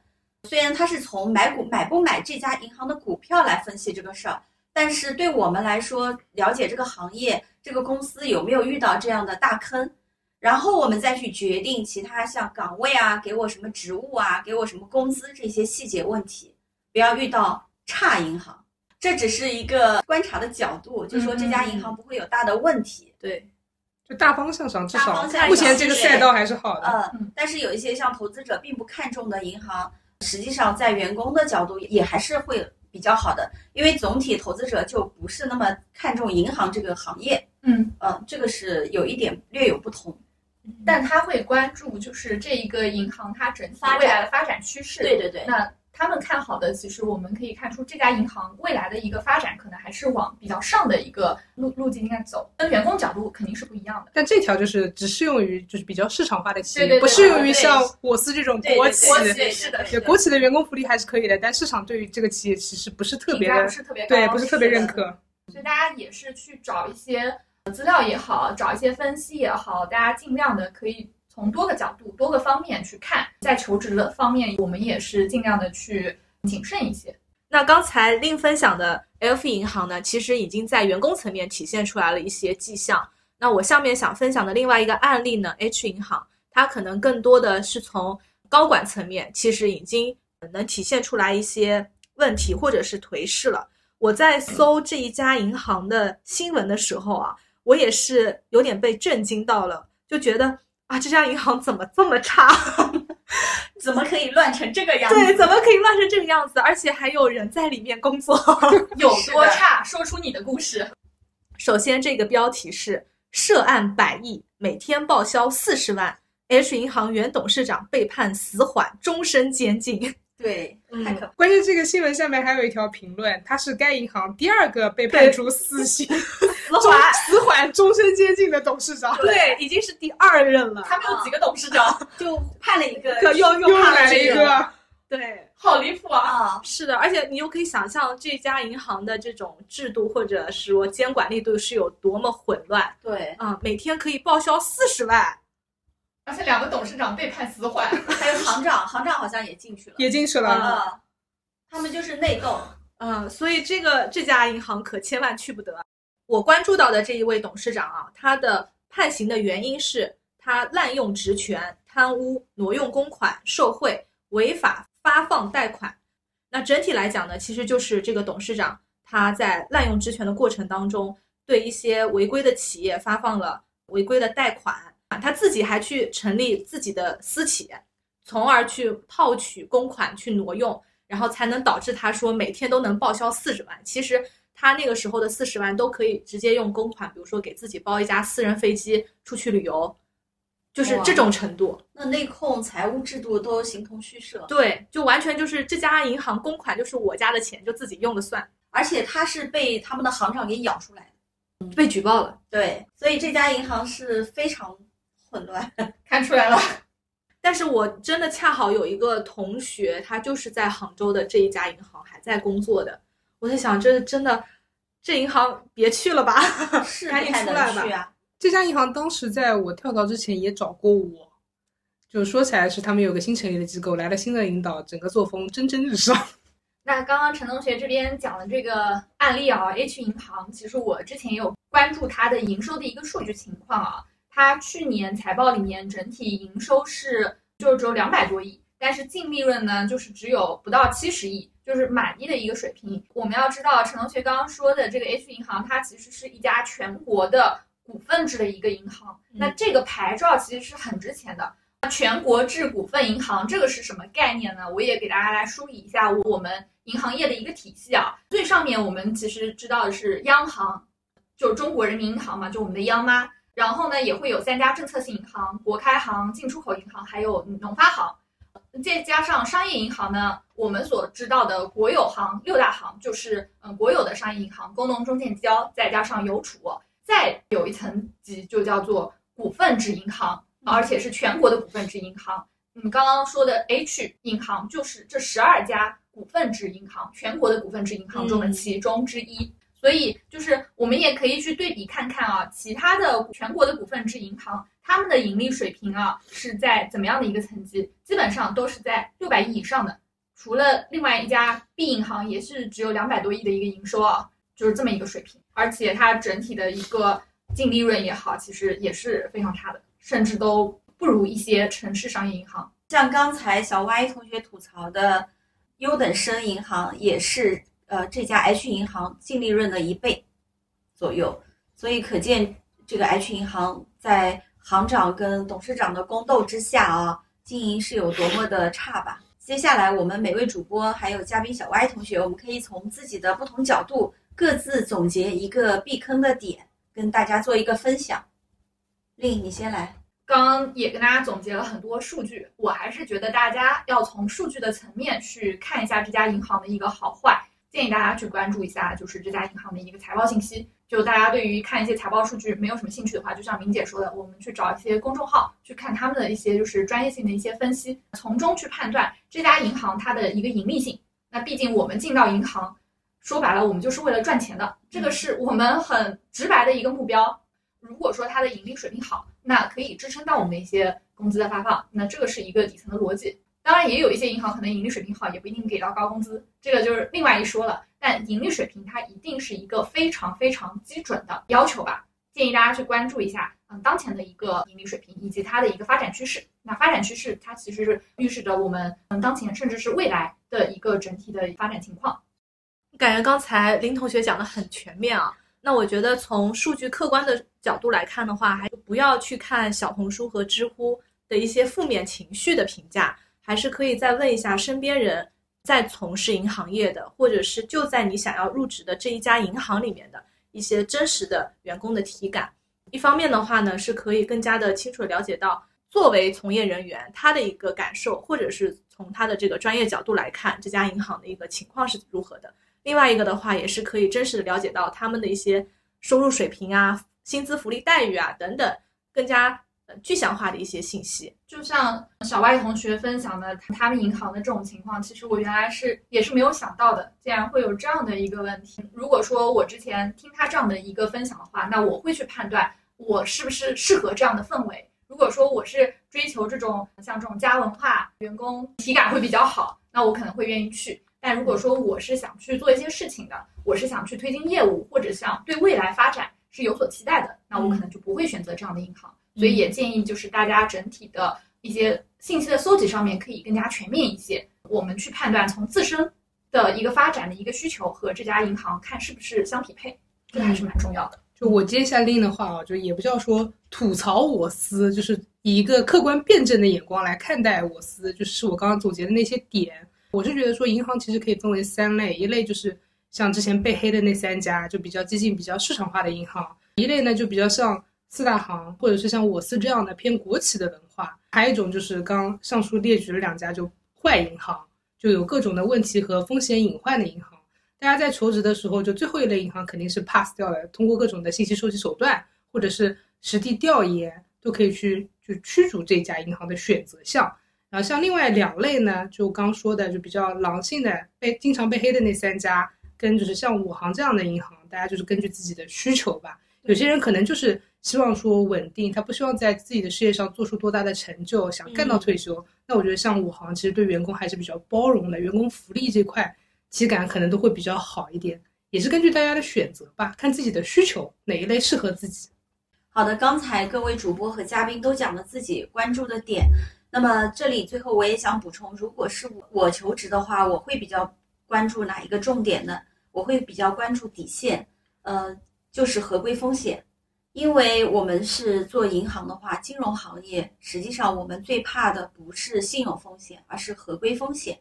虽然它是从买股买不买这家银行的股票来分析这个事儿，但是对我们来说，了解这个行业、这个公司有没有遇到这样的大坑，然后我们再去决定其他像岗位啊、给我什么职务啊、给我什么工资这些细节问题，不要遇到差银行。这只是一个观察的角度，就说这家银行不会有大的问题。对，就大方向上，至少目前这个赛道还是好的。嗯，但是有一些像投资者并不看重的银行，实际上在员工的角度也还是会比较好的，因为总体投资者就不是那么看重银行这个行业。嗯嗯，这个是有一点略有不同。但他会关注就是这一个银行它整体未来的发展趋势。对对对，那他们看好的，其实我们可以看出这家银行未来的一个发展，可能还是往比较上的一个路路径应该走，跟员工角度肯定是不一样的。但这条就是只适用于就是比较市场化的企业，对对对不适用于像我司这种国企。国企的员工福利还是可以的，但市场对于这个企业其实不是特别的评价不，是特别高，对，不是特别认可。所以大家也是去找一些呃资料也好，找一些分析也好，大家尽量的可以从多个角度、多个方面去看。在求职的方面，我们也是尽量的去谨慎一些。那刚才另分享的 LF 银行呢，其实已经在员工层面体现出来了一些迹象。那我下面想分享的另外一个案例呢，H 银行，它可能更多的是从高管层面，其实已经能体现出来一些问题或者是颓势了。我在搜这一家银行的新闻的时候啊，我也是有点被震惊到了，就觉得啊，这家银行怎么这么差？(laughs) 怎么可以乱成这个样子？对，怎么可以乱成这个样子？而且还有人在里面工作。(laughs) 有多差？说出你的故事。(laughs) 首先，这个标题是涉案百亿，每天报销四十万，H 银行原董事长被判死缓，终身监禁。对，嗯太可怕。关键这个新闻下面还有一条评论，他是该银行第二个被判处死刑、(laughs) 缓死缓、终身监禁的董事长，对，已经是第二任了。他们有几个董事长？就判了一个可又又来了一判了这个。对，好离谱啊！啊，是的，而且你又可以想象这家银行的这种制度或者说监管力度是有多么混乱对，啊、每天可以报销四十万，而且两个董事长被判死缓。(laughs) 还有行长，行长好像也进去了。也进去了。啊，他们就是内斗。嗯，所以这个这家银行可千万去不得。我关注到的这一位董事长啊，他的判刑的原因是他滥用职权、贪污、挪用公款、受贿、违法发放贷款。那整体来讲呢，其实就是这个董事长他在滥用职权的过程当中，对一些违规的企业发放了违规的贷款，他自己还去成立自己的私企，从而去套取公款去挪用。然后才能导致他说每天都能报销四十万。其实他那个时候的四十万都可以直接用公款，比如说给自己包一架私人飞机出去旅游，就是这种程度。那内控、财务制度都形同虚设，对，就完全就是这家银行公款就是我家的钱，就自己用了算，而且他是被他们的行长给养出来的。被举报了。对，所以这家银行是非常混乱。看出来了，但是我真的恰好有一个同学，他就是在杭州的这一家银行还在工作的。我在想，这真的，这银行别去了吧，(laughs) 是赶紧出来吧。啊。这家银行当时在我跳槽之前也找过我，就说起来是他们有个新成立的机构，来了新的领导，整个作风蒸蒸日上。(laughs) 那刚刚陈同学这边讲的这个案例啊，H 银行，其实我之前也有关注它的营收的一个数据情况啊。它去年财报里面整体营收是就只有两百多亿，但是净利润呢就是只有不到七十亿，就是满意的一个水平。我们要知道，陈同学刚刚说的这个 H 银行，它其实是一家全国的股份制的一个银行，那这个牌照其实是很值钱的。全国制股份银行这个是什么概念呢？我也给大家来梳理一下我们银行业的一个体系啊。最上面我们其实知道的是央行，就是中国人民银行嘛，就我们的央妈。然后呢，也会有三家政策性银行：国开行、进出口银行，还有农发行。再加上商业银行呢，我们所知道的国有行六大行，就是嗯国有的商业银行，工农中建交，再加上邮储，再有一层级就叫做股份制银行，而且是全国的股份制银行。你们刚刚说的 H 银行就是这十二家股份制银行，全国的股份制银行中的其中之一。所以就是我们也可以去对比看看啊，其他的全国的股份制银行，他们的盈利水平啊是在怎么样的一个层级？基本上都是在六百亿以上的。除了另外一家 B 银行也是只有两百多亿的一个营收啊，就是这么一个水平，而且它整体的一个净利润也好，其实也是非常差的，甚至都不如一些城市商业银行。像刚才小 Y 同学吐槽的优等生银行，也是呃这家 H 银行净利润的一倍左右，所以可见这个 H 银行在行长跟董事长的宫斗之下啊，经营是有多么的差吧。接下来，我们每位主播还有嘉宾小 Y 同学，我们可以从自己的不同角度各自总结一个避坑的点，跟大家做一个分享。令，你先来。刚刚也跟大家总结了很多数据，我还是觉得大家要从数据的层面去看一下这家银行的一个好坏，建议大家去关注一下，就是这家银行的一个财报信息。就大家对于看一些财报数据没有什么兴趣的话，就像明姐说的，我们去找一些公众号去看他们的一些就是专业性的一些分析，从中去判断这家银行它的一个盈利性。那毕竟我们进到银行，说白了我们就是为了赚钱的，这个是我们很直白的一个目标。如果说它的盈利水平好，那可以支撑到我们的一些工资的发放，那这个是一个底层的逻辑。当然，也有一些银行可能盈利水平好，也不一定给到高工资，这个就是另外一说了。但盈利水平它一定是一个非常非常基准的要求吧？建议大家去关注一下，嗯，当前的一个盈利水平以及它的一个发展趋势。那发展趋势它其实是预示着我们嗯当前甚至是未来的一个整体的发展情况。感觉刚才林同学讲的很全面啊。那我觉得从数据客观的角度来看的话，还不要去看小红书和知乎的一些负面情绪的评价，还是可以再问一下身边人在从事银行业的，或者是就在你想要入职的这一家银行里面的一些真实的员工的体感。一方面的话呢，是可以更加的清楚了解到作为从业人员他的一个感受，或者是从他的这个专业角度来看这家银行的一个情况是如何的。另外一个的话，也是可以真实的了解到他们的一些收入水平啊、薪资福利待遇啊等等，更加具象化的一些信息。就像小外同学分享的他们银行的这种情况，其实我原来是也是没有想到的，竟然会有这样的一个问题。如果说我之前听他这样的一个分享的话，那我会去判断我是不是适合这样的氛围。如果说我是追求这种像这种家文化，员工体感会比较好，那我可能会愿意去。但如果说我是想去做一些事情的，我是想去推进业务，或者想对未来发展是有所期待的，那我可能就不会选择这样的银行。所以也建议就是大家整体的一些信息的搜集上面可以更加全面一些，我们去判断从自身的一个发展的一个需求和这家银行看是不是相匹配，这个还是蛮重要的。就我接下令的话啊，就也不叫说吐槽我司，就是以一个客观辩证的眼光来看待我司，就是我刚刚总结的那些点。我是觉得说，银行其实可以分为三类，一类就是像之前被黑的那三家，就比较激进、比较市场化的银行；一类呢就比较像四大行，或者是像我司这样的偏国企的文化；还有一种就是刚上述列举了两家就坏银行，就有各种的问题和风险隐患的银行。大家在求职的时候，就最后一类银行肯定是 pass 掉了，通过各种的信息收集手段或者是实地调研，都可以去就驱逐这家银行的选择项。然后像另外两类呢，就刚说的，就比较狼性的，被经常被黑的那三家，跟就是像我行这样的银行，大家就是根据自己的需求吧。有些人可能就是希望说稳定，他不希望在自己的事业上做出多大的成就，想干到退休。那我觉得像我行其实对员工还是比较包容的，员工福利这块体感可能都会比较好一点，也是根据大家的选择吧，看自己的需求哪一类适合自己。好的，刚才各位主播和嘉宾都讲了自己关注的点。那么这里最后我也想补充，如果是我我求职的话，我会比较关注哪一个重点呢？我会比较关注底线，呃，就是合规风险，因为我们是做银行的话，金融行业实际上我们最怕的不是信用风险，而是合规风险，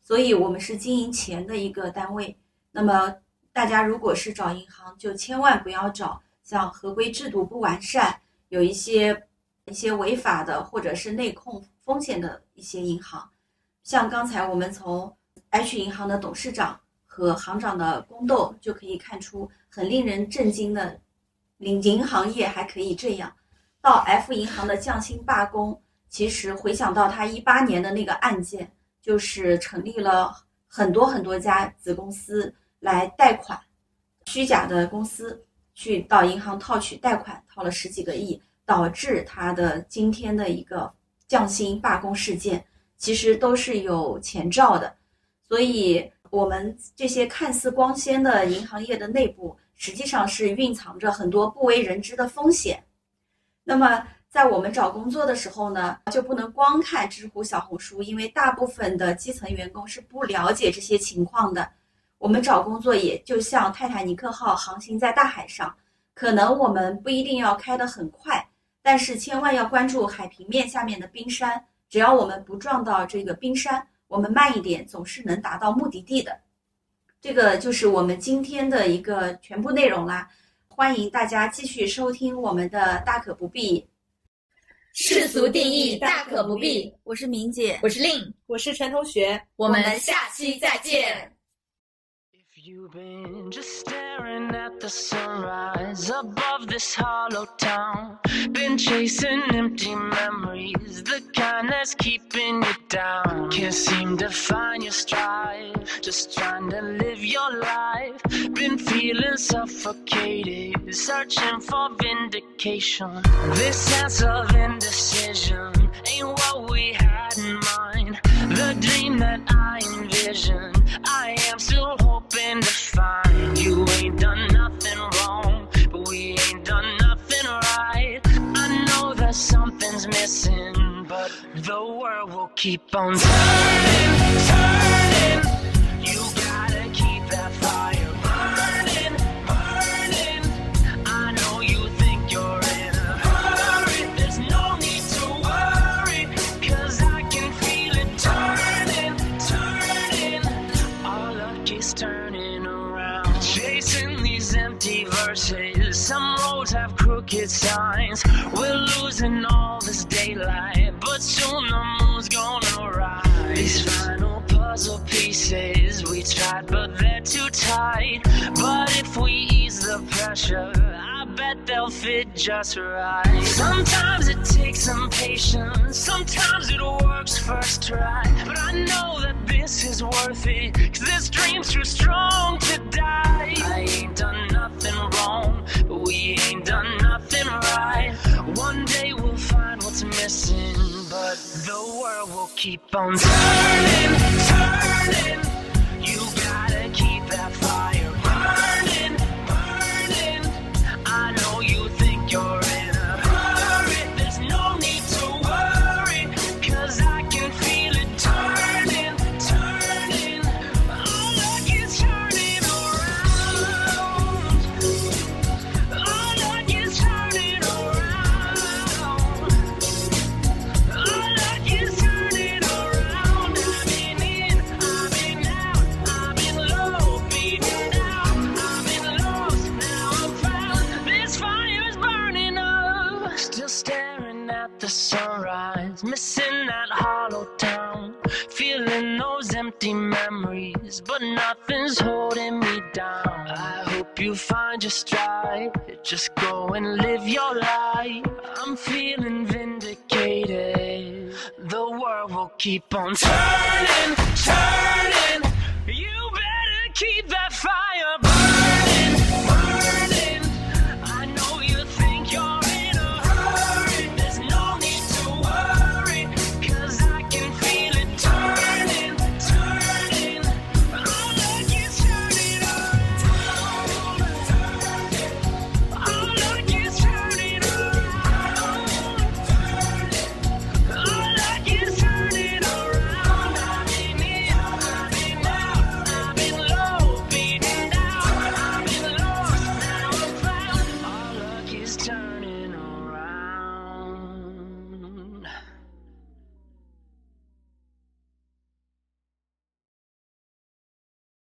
所以我们是经营钱的一个单位。那么大家如果是找银行，就千万不要找像合规制度不完善，有一些。一些违法的或者是内控风险的一些银行，像刚才我们从 H 银行的董事长和行长的宫斗就可以看出，很令人震惊的，银银行业还可以这样。到 F 银行的降薪罢工，其实回想到他一八年的那个案件，就是成立了很多很多家子公司来贷款，虚假的公司去到银行套取贷款，套了十几个亿。导致他的今天的一个降薪罢工事件，其实都是有前兆的，所以我们这些看似光鲜的银行业的内部，实际上是蕴藏着很多不为人知的风险。那么，在我们找工作的时候呢，就不能光看知乎、小红书，因为大部分的基层员工是不了解这些情况的。我们找工作也就像泰坦尼克号航行在大海上。可能我们不一定要开得很快，但是千万要关注海平面下面的冰山。只要我们不撞到这个冰山，我们慢一点总是能达到目的地的。这个就是我们今天的一个全部内容啦。欢迎大家继续收听我们的大可不必。世俗定义大可不必。我是明姐，我是令，我是陈同学，我们下期再见。You've been just staring at the sunrise above this hollow town. Been chasing empty memories, the kind that's keeping you down. Can't seem to find your stride, just trying to live your life. Been feeling suffocated, searching for vindication. This sense of indecision ain't what we had in mind. The dream that I envisioned, something's but the world will keep on turning, turning. You gotta keep that fire burning, burning. I know you think you're in a hurry. There's no need to worry, cause I can feel it turning, turning. Our luck is turning around. Chasing these empty verses. Some roads have crooked signs. We're losing all daylight, but soon the moon's gonna rise. These final puzzle pieces we tried, but they're too tight. But if we ease the pressure, bet they'll fit just right. Sometimes it takes some patience, sometimes it works first try. But I know that this is worth it, cause this dream's too strong to die. I ain't done nothing wrong, but we ain't done nothing right. One day we'll find what's missing, but the world will keep on turning, turning. But nothing's holding me down. I hope you find your stride. Just go and live your life. I'm feeling vindicated. The world will keep on turning, turning.